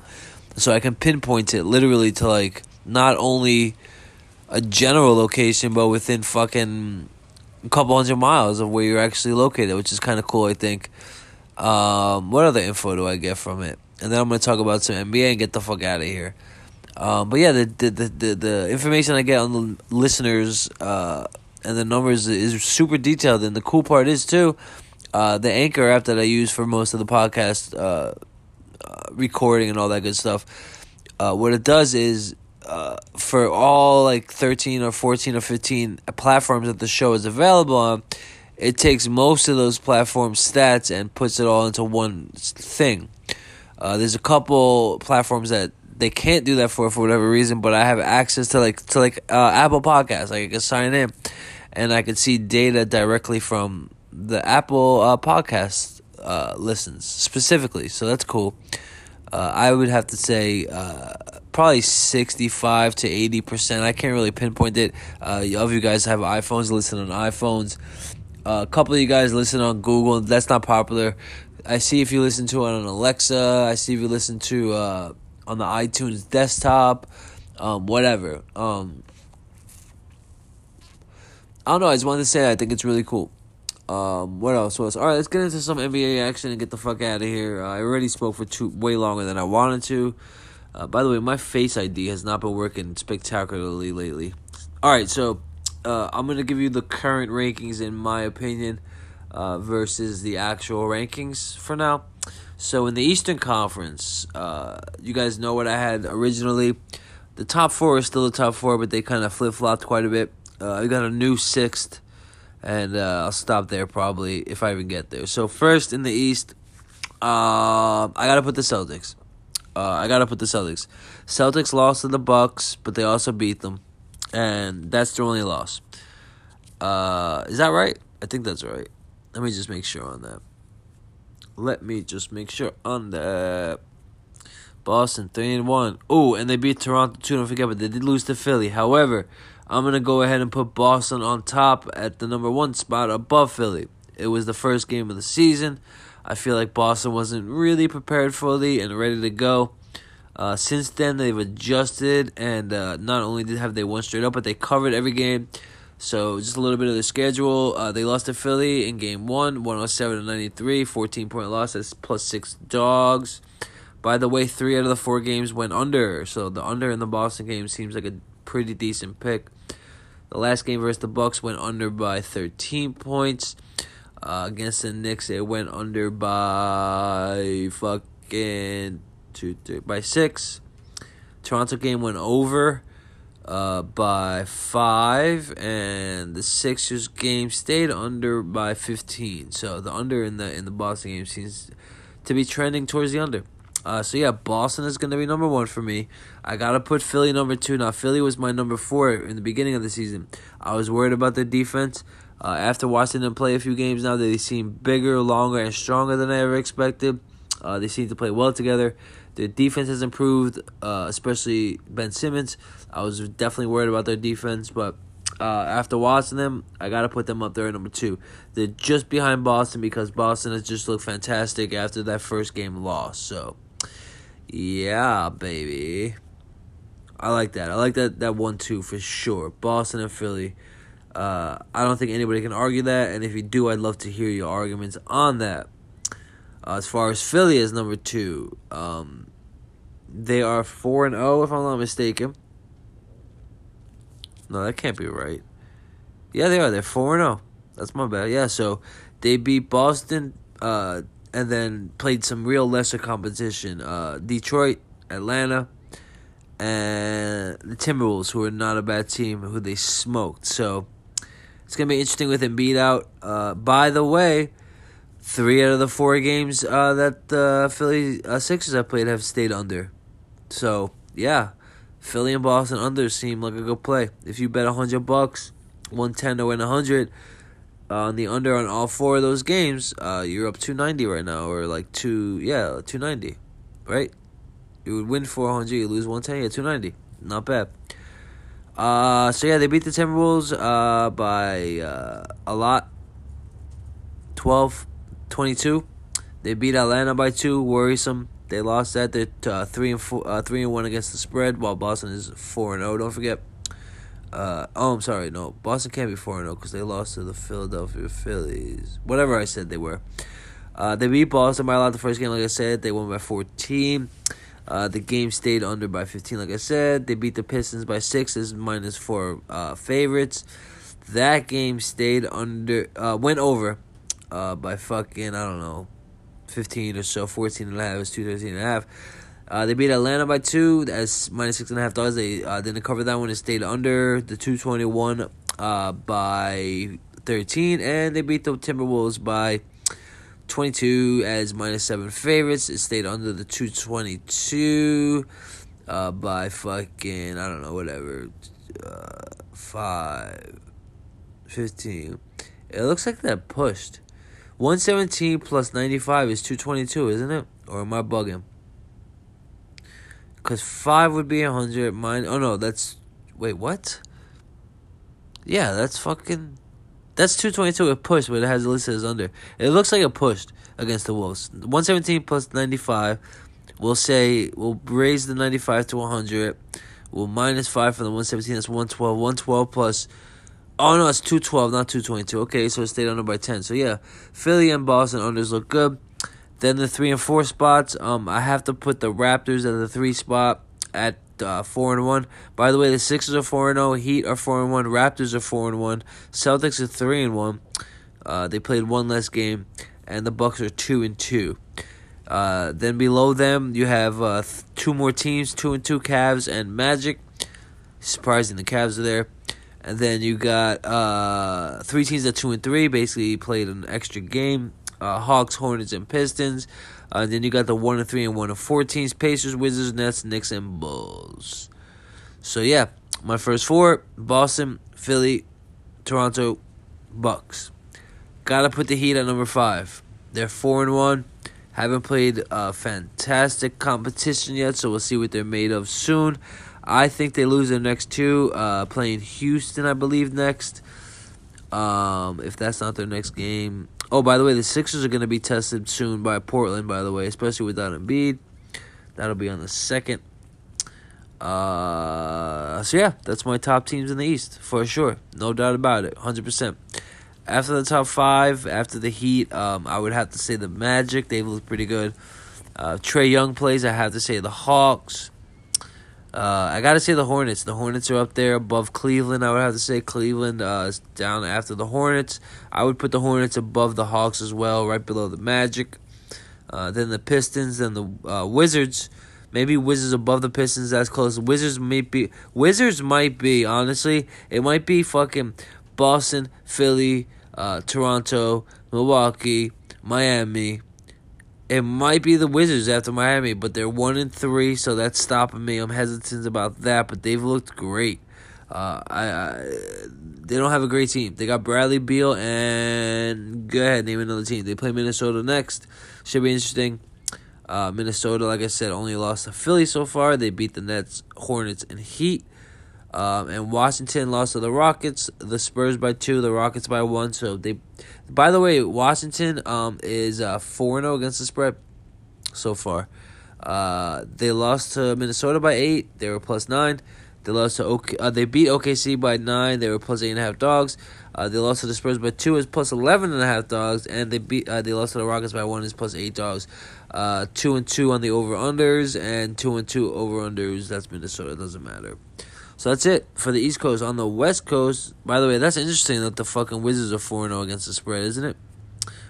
So I can pinpoint it literally to like not only a general location, but within fucking a couple hundred miles of where you're actually located, which is kind of cool, I think. Um, what other info do I get from it? And then I'm gonna talk about some NBA and get the fuck out of here. Um, but yeah, the, the the, the information I get on the listeners uh, and the numbers is super detailed, and the cool part is too, uh, the Anchor app that I use for most of the podcast uh, uh recording and all that good stuff. Uh, what it does is uh, for all like 13 or 14 or 15 platforms that the show is available on, it takes most of those platform stats and puts it all into one thing. There's a couple platforms that they can't do that for for whatever reason, but I have access to like to like uh, Apple Podcasts. Like I can sign in, and I can see data directly from the Apple uh, Podcast uh, listens specifically. So that's cool. Uh, I would have to say uh, probably 65 to 80%. I can't really pinpoint it. Uh, of you guys have iPhones, listen on iPhones. Uh, a couple of you guys listen on Google. That's not popular. I see if you listen to it on Alexa. I see if you listen to uh, on the iTunes desktop, um, whatever. Um, I don't know. I just wanted to say I think it's really cool. Um, what else? Else? All right, let's get into some NBA action and get the fuck out of here. Uh, I already spoke for two way longer than I wanted to. Uh, by the way, my Face ID has not been working spectacularly lately. All right, so uh, I'm gonna give you the current rankings in my opinion uh, versus the actual rankings for now. So in the Eastern Conference, uh, you guys know what I had originally. The top four is still the top four, but they kind of flip flopped quite a bit. Uh, I got a new sixth, and uh, I'll stop there probably if I even get there. So first in the East, uh, I gotta put the Celtics. Uh, I gotta put the Celtics. Celtics lost to the Bucks, but they also beat them, and that's their only loss. Uh, is that right? I think that's right. Let me just make sure on that. Let me just make sure on that. Boston three and one. Oh, and they beat Toronto too. Don't forget, but they did lose to Philly. However, I'm gonna go ahead and put Boston on top at the number one spot above Philly. It was the first game of the season. I feel like Boston wasn't really prepared fully and ready to go. Uh, since then, they've adjusted, and uh, not only did have they won straight up, but they covered every game. So just a little bit of the schedule. Uh, they lost to Philly in game one, 107 to 93, 14 point loss. That's plus six dogs. By the way, three out of the four games went under. So the under in the Boston game seems like a pretty decent pick. The last game versus the Bucks went under by 13 points. Uh, against the Knicks, it went under by fucking two, three, by six. Toronto game went over uh, by five, and the Sixers game stayed under by fifteen. So the under in the in the Boston game seems to be trending towards the under. Uh, so yeah, Boston is gonna be number one for me. I gotta put Philly number two. Now Philly was my number four in the beginning of the season. I was worried about their defense. Uh, after watching them play a few games now, they seem bigger, longer, and stronger than I ever expected. Uh, they seem to play well together. Their defense has improved, uh, especially Ben Simmons. I was definitely worried about their defense, but uh, after watching them, I got to put them up there at number two. They're just behind Boston because Boston has just looked fantastic after that first game loss. So, yeah, baby. I like that. I like that, that one, two for sure. Boston and Philly. Uh, I don't think anybody can argue that, and if you do, I'd love to hear your arguments on that. Uh, as far as Philly is number two, um, they are four and zero, oh, if I'm not mistaken. No, that can't be right. Yeah, they are. They're four and zero. Oh. That's my bad. Yeah, so they beat Boston, uh, and then played some real lesser competition. Uh, Detroit, Atlanta, and the Timberwolves, who are not a bad team, who they smoked. So it's gonna be interesting with Embiid out. Uh, by the way, three out of the four games uh, that the Philly uh, Sixers have played have stayed under. So yeah, Philly and Boston under seem like a good play. If you bet hundred bucks, one ten to win hundred. Uh, on the under on all four of those games, uh, you're up two ninety right now, or like two, yeah, two ninety, right? You would win four hundred, you lose one ten, yeah, two ninety, not bad. Uh, so yeah, they beat the Timberwolves uh, by uh, a lot. 12 22. They beat Atlanta by two, worrisome. They lost that. They're uh, three and four, uh, three and one against the spread, while Boston is four and zero. Oh. Don't forget. Uh, oh, I'm sorry. No, Boston can't be four and zero because they lost to the Philadelphia Phillies. Whatever I said, they were. Uh, they beat Boston by a lot the first game. Like I said, they won by 14. Uh, the game stayed under by 15, like I said. They beat the Pistons by six as minus four uh, favorites. That game stayed under, uh, went over uh, by fucking, I don't know, 15 or so, 14 and a half. It was 213 and a half. Uh, they beat Atlanta by two. That's minus six and a half dollars. They uh, didn't cover that one. It stayed under the 221 uh, by 13. And they beat the Timberwolves by 22 as minus 7 favorites. It stayed under the 222 uh, by fucking, I don't know, whatever. Uh, 5, 15. It looks like that pushed. 117 plus 95 is 222, isn't it? Or am I bugging? Because 5 would be 100. Mine. Oh, no. That's. Wait, what? Yeah, that's fucking. That's 222 a push, but it has it listed as under. It looks like a pushed against the Wolves. 117 plus 95. We'll say we'll raise the 95 to 100. We'll minus 5 from the 117. That's 112. 112 plus. Oh no, it's 212, not 222. Okay, so it stayed under by 10. So yeah, Philly and Boston unders look good. Then the 3 and 4 spots, um, I have to put the Raptors at the 3 spot at uh, 4 and 1. By the way, the Sixers are 4 and 0, Heat are 4 and 1, Raptors are 4 and 1, Celtics are 3 and 1. Uh, they played one less game, and the Bucks are 2 and 2. Uh, then below them, you have uh, two more teams, two and two Cavs and Magic. Surprising, the Cavs are there. And then you got uh, three teams at two and three, basically played an extra game. Uh, Hawks, Hornets, and Pistons. Uh, then you got the one and three and one and four teams: Pacers, Wizards, Nets, Knicks, and Bulls. So yeah, my first four: Boston, Philly, Toronto, Bucks. Gotta put the Heat at number five. They're four and one. Haven't played a fantastic competition yet, so we'll see what they're made of soon. I think they lose their next two. Uh, playing Houston, I believe, next. Um, if that's not their next game. Oh, by the way, the Sixers are going to be tested soon by Portland, by the way, especially without Embiid. That'll be on the second. Uh, so, yeah, that's my top teams in the East, for sure. No doubt about it, 100%. After the top five, after the Heat, um, I would have to say the Magic. They've looked pretty good. Uh, Trae Young plays. I have to say the Hawks. Uh, I gotta say the Hornets. The Hornets are up there above Cleveland. I would have to say Cleveland uh, is down after the Hornets. I would put the Hornets above the Hawks as well, right below the Magic. Uh, then the Pistons, then the uh, Wizards. Maybe Wizards above the Pistons. That's close. Wizards might be. Wizards might be. Honestly, it might be fucking Boston, Philly, uh, Toronto, Milwaukee, Miami. It might be the Wizards after Miami, but they're one and three, so that's stopping me. I'm hesitant about that, but they've looked great. Uh, I, I they don't have a great team. They got Bradley Beal and go ahead name another team. They play Minnesota next. Should be interesting. Uh, Minnesota, like I said, only lost to Philly so far. They beat the Nets, Hornets, and Heat. Um, and Washington lost to the Rockets, the Spurs by two, the Rockets by one. So they, by the way, Washington um is four uh, zero against the spread so far. Uh, they lost to Minnesota by eight. They were plus nine. They lost to OK. Uh, they beat OKC by nine. They were plus eight and a half dogs. Uh, they lost to the Spurs by two. Is plus eleven and a half dogs, and they beat. Uh, they lost to the Rockets by one. Is plus eight dogs. Uh, two and two on the over unders, and two and two over unders. That's Minnesota. Doesn't matter. So that's it for the East Coast. On the West Coast, by the way, that's interesting that the fucking Wizards are 4 0 against the spread, isn't it?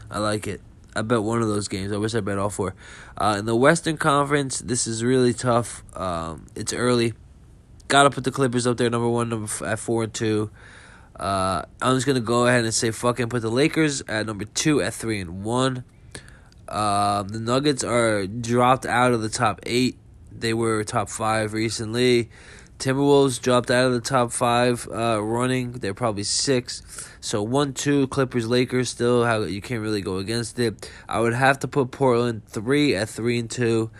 I like it. I bet one of those games. I wish I bet all four. Uh, in the Western Conference, this is really tough. Um, it's early. Gotta put the Clippers up there, number one, number f- at four and two. Uh, I'm just gonna go ahead and say fucking put the Lakers at number two at three and one. Uh, the Nuggets are dropped out of the top eight. They were top five recently. Timberwolves dropped out of the top five uh, running. They're probably six. So one, two, Clippers, Lakers. Still, how you can't really go against it. I would have to put Portland three at three and two.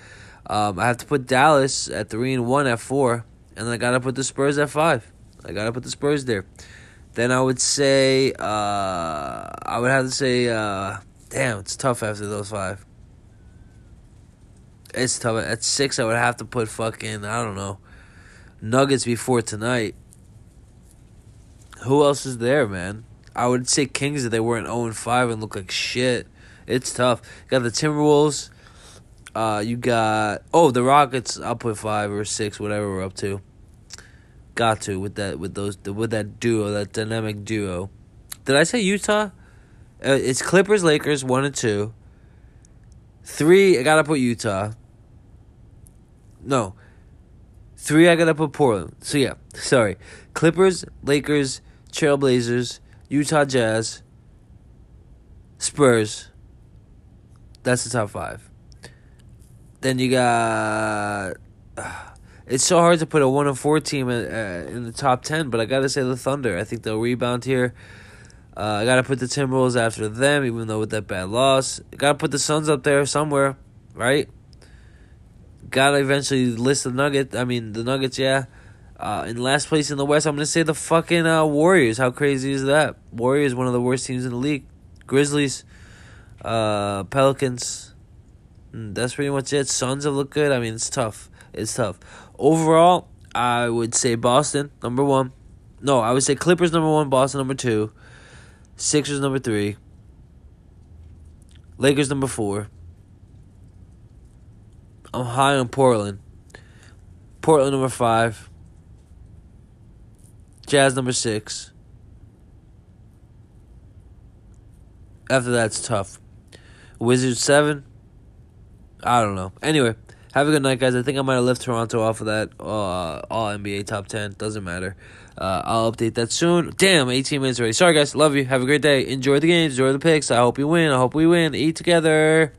Um, I have to put Dallas at three and one at four, and I gotta put the Spurs at five. I gotta put the Spurs there. Then I would say uh, I would have to say, uh, damn, it's tough after those five. It's tough. At six, I would have to put fucking I don't know. Nuggets before tonight. Who else is there, man? I would say Kings if they weren't 0 5 and look like shit. It's tough. You got the Timberwolves. Uh, you got oh the Rockets. I'll put five or six, whatever we're up to. Got to with that with those with that duo, that dynamic duo. Did I say Utah? Uh, it's Clippers, Lakers, one and two. Three, I gotta put Utah. No, Three, I gotta put Portland. So yeah, sorry. Clippers, Lakers, Trailblazers, Utah Jazz, Spurs. That's the top five. Then you got. Uh, it's so hard to put a one and four team in, uh, in the top ten, but I gotta say the Thunder. I think they'll rebound here. Uh, I gotta put the Timberwolves after them, even though with that bad loss. Gotta put the Suns up there somewhere, right? Gotta eventually list the Nuggets. I mean, the Nuggets, yeah. Uh, in last place in the West, I'm gonna say the fucking uh, Warriors. How crazy is that? Warriors, one of the worst teams in the league. Grizzlies, uh, Pelicans. Mm, that's pretty much it. Suns have looked good. I mean, it's tough. It's tough. Overall, I would say Boston number one. No, I would say Clippers number one, Boston number two, Sixers number three, Lakers number four. I'm high on Portland. Portland number five. Jazz number six. After that, it's tough. Wizards seven. I don't know. Anyway, have a good night, guys. I think I might have left Toronto off of that uh, All NBA top ten. Doesn't matter. Uh, I'll update that soon. Damn, 18 minutes already. Sorry, guys. Love you. Have a great day. Enjoy the games. Enjoy the picks. I hope you win. I hope we win. Eat together.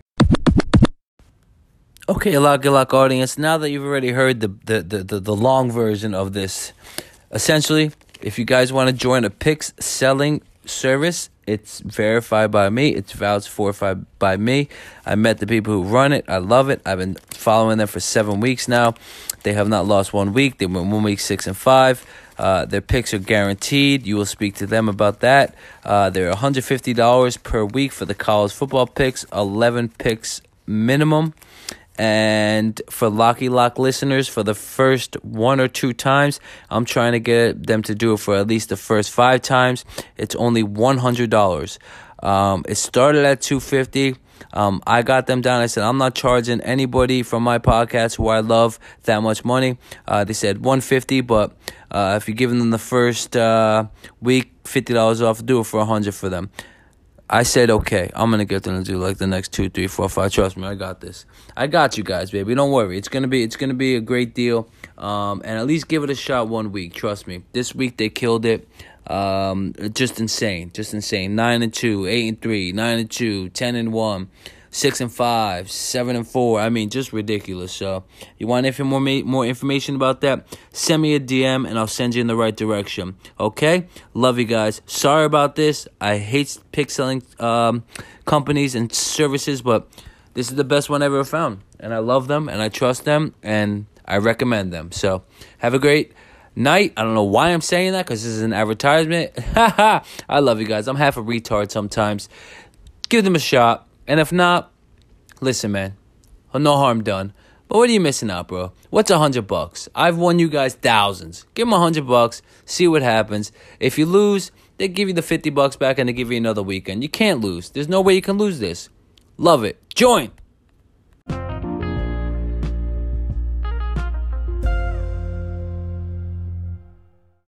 Okay, Lock Lock audience. Now that you've already heard the, the, the, the, the long version of this, essentially, if you guys want to join a picks selling service, it's verified by me. It's vouched for by me. I met the people who run it. I love it. I've been following them for seven weeks now. They have not lost one week. They went one week six and five. Uh, their picks are guaranteed. You will speak to them about that. Uh, they're $150 per week for the college football picks, 11 picks minimum. And for Locky Lock listeners, for the first one or two times, I'm trying to get them to do it for at least the first five times. It's only $100. Um, it started at 250 um, I got them down. I said, I'm not charging anybody from my podcast who I love that much money. Uh, they said 150 but uh, if you're giving them the first uh, week, $50 off, do it for 100 for them. I said, okay, I'm gonna get them to do like the next two, three, four, five. Trust me, I got this. I got you guys, baby. Don't worry. It's gonna be, it's gonna be a great deal. Um, and at least give it a shot one week. Trust me. This week they killed it. Um, just insane, just insane. Nine and two, eight and three, nine and two, ten and one six and five, seven and four. I mean, just ridiculous. So, you want if more more information about that? Send me a DM and I'll send you in the right direction. Okay, love you guys. Sorry about this. I hate pick selling um, companies and services, but this is the best one I ever found, and I love them and I trust them and I recommend them. So, have a great night. I don't know why I'm saying that because this is an advertisement. I love you guys. I'm half a retard sometimes. Give them a shot. And if not, listen, man, no harm done. But what are you missing out, bro? What's a hundred bucks? I've won you guys thousands. Give them a hundred bucks. See what happens. If you lose, they give you the fifty bucks back and they give you another weekend. You can't lose. There's no way you can lose this. Love it. Join.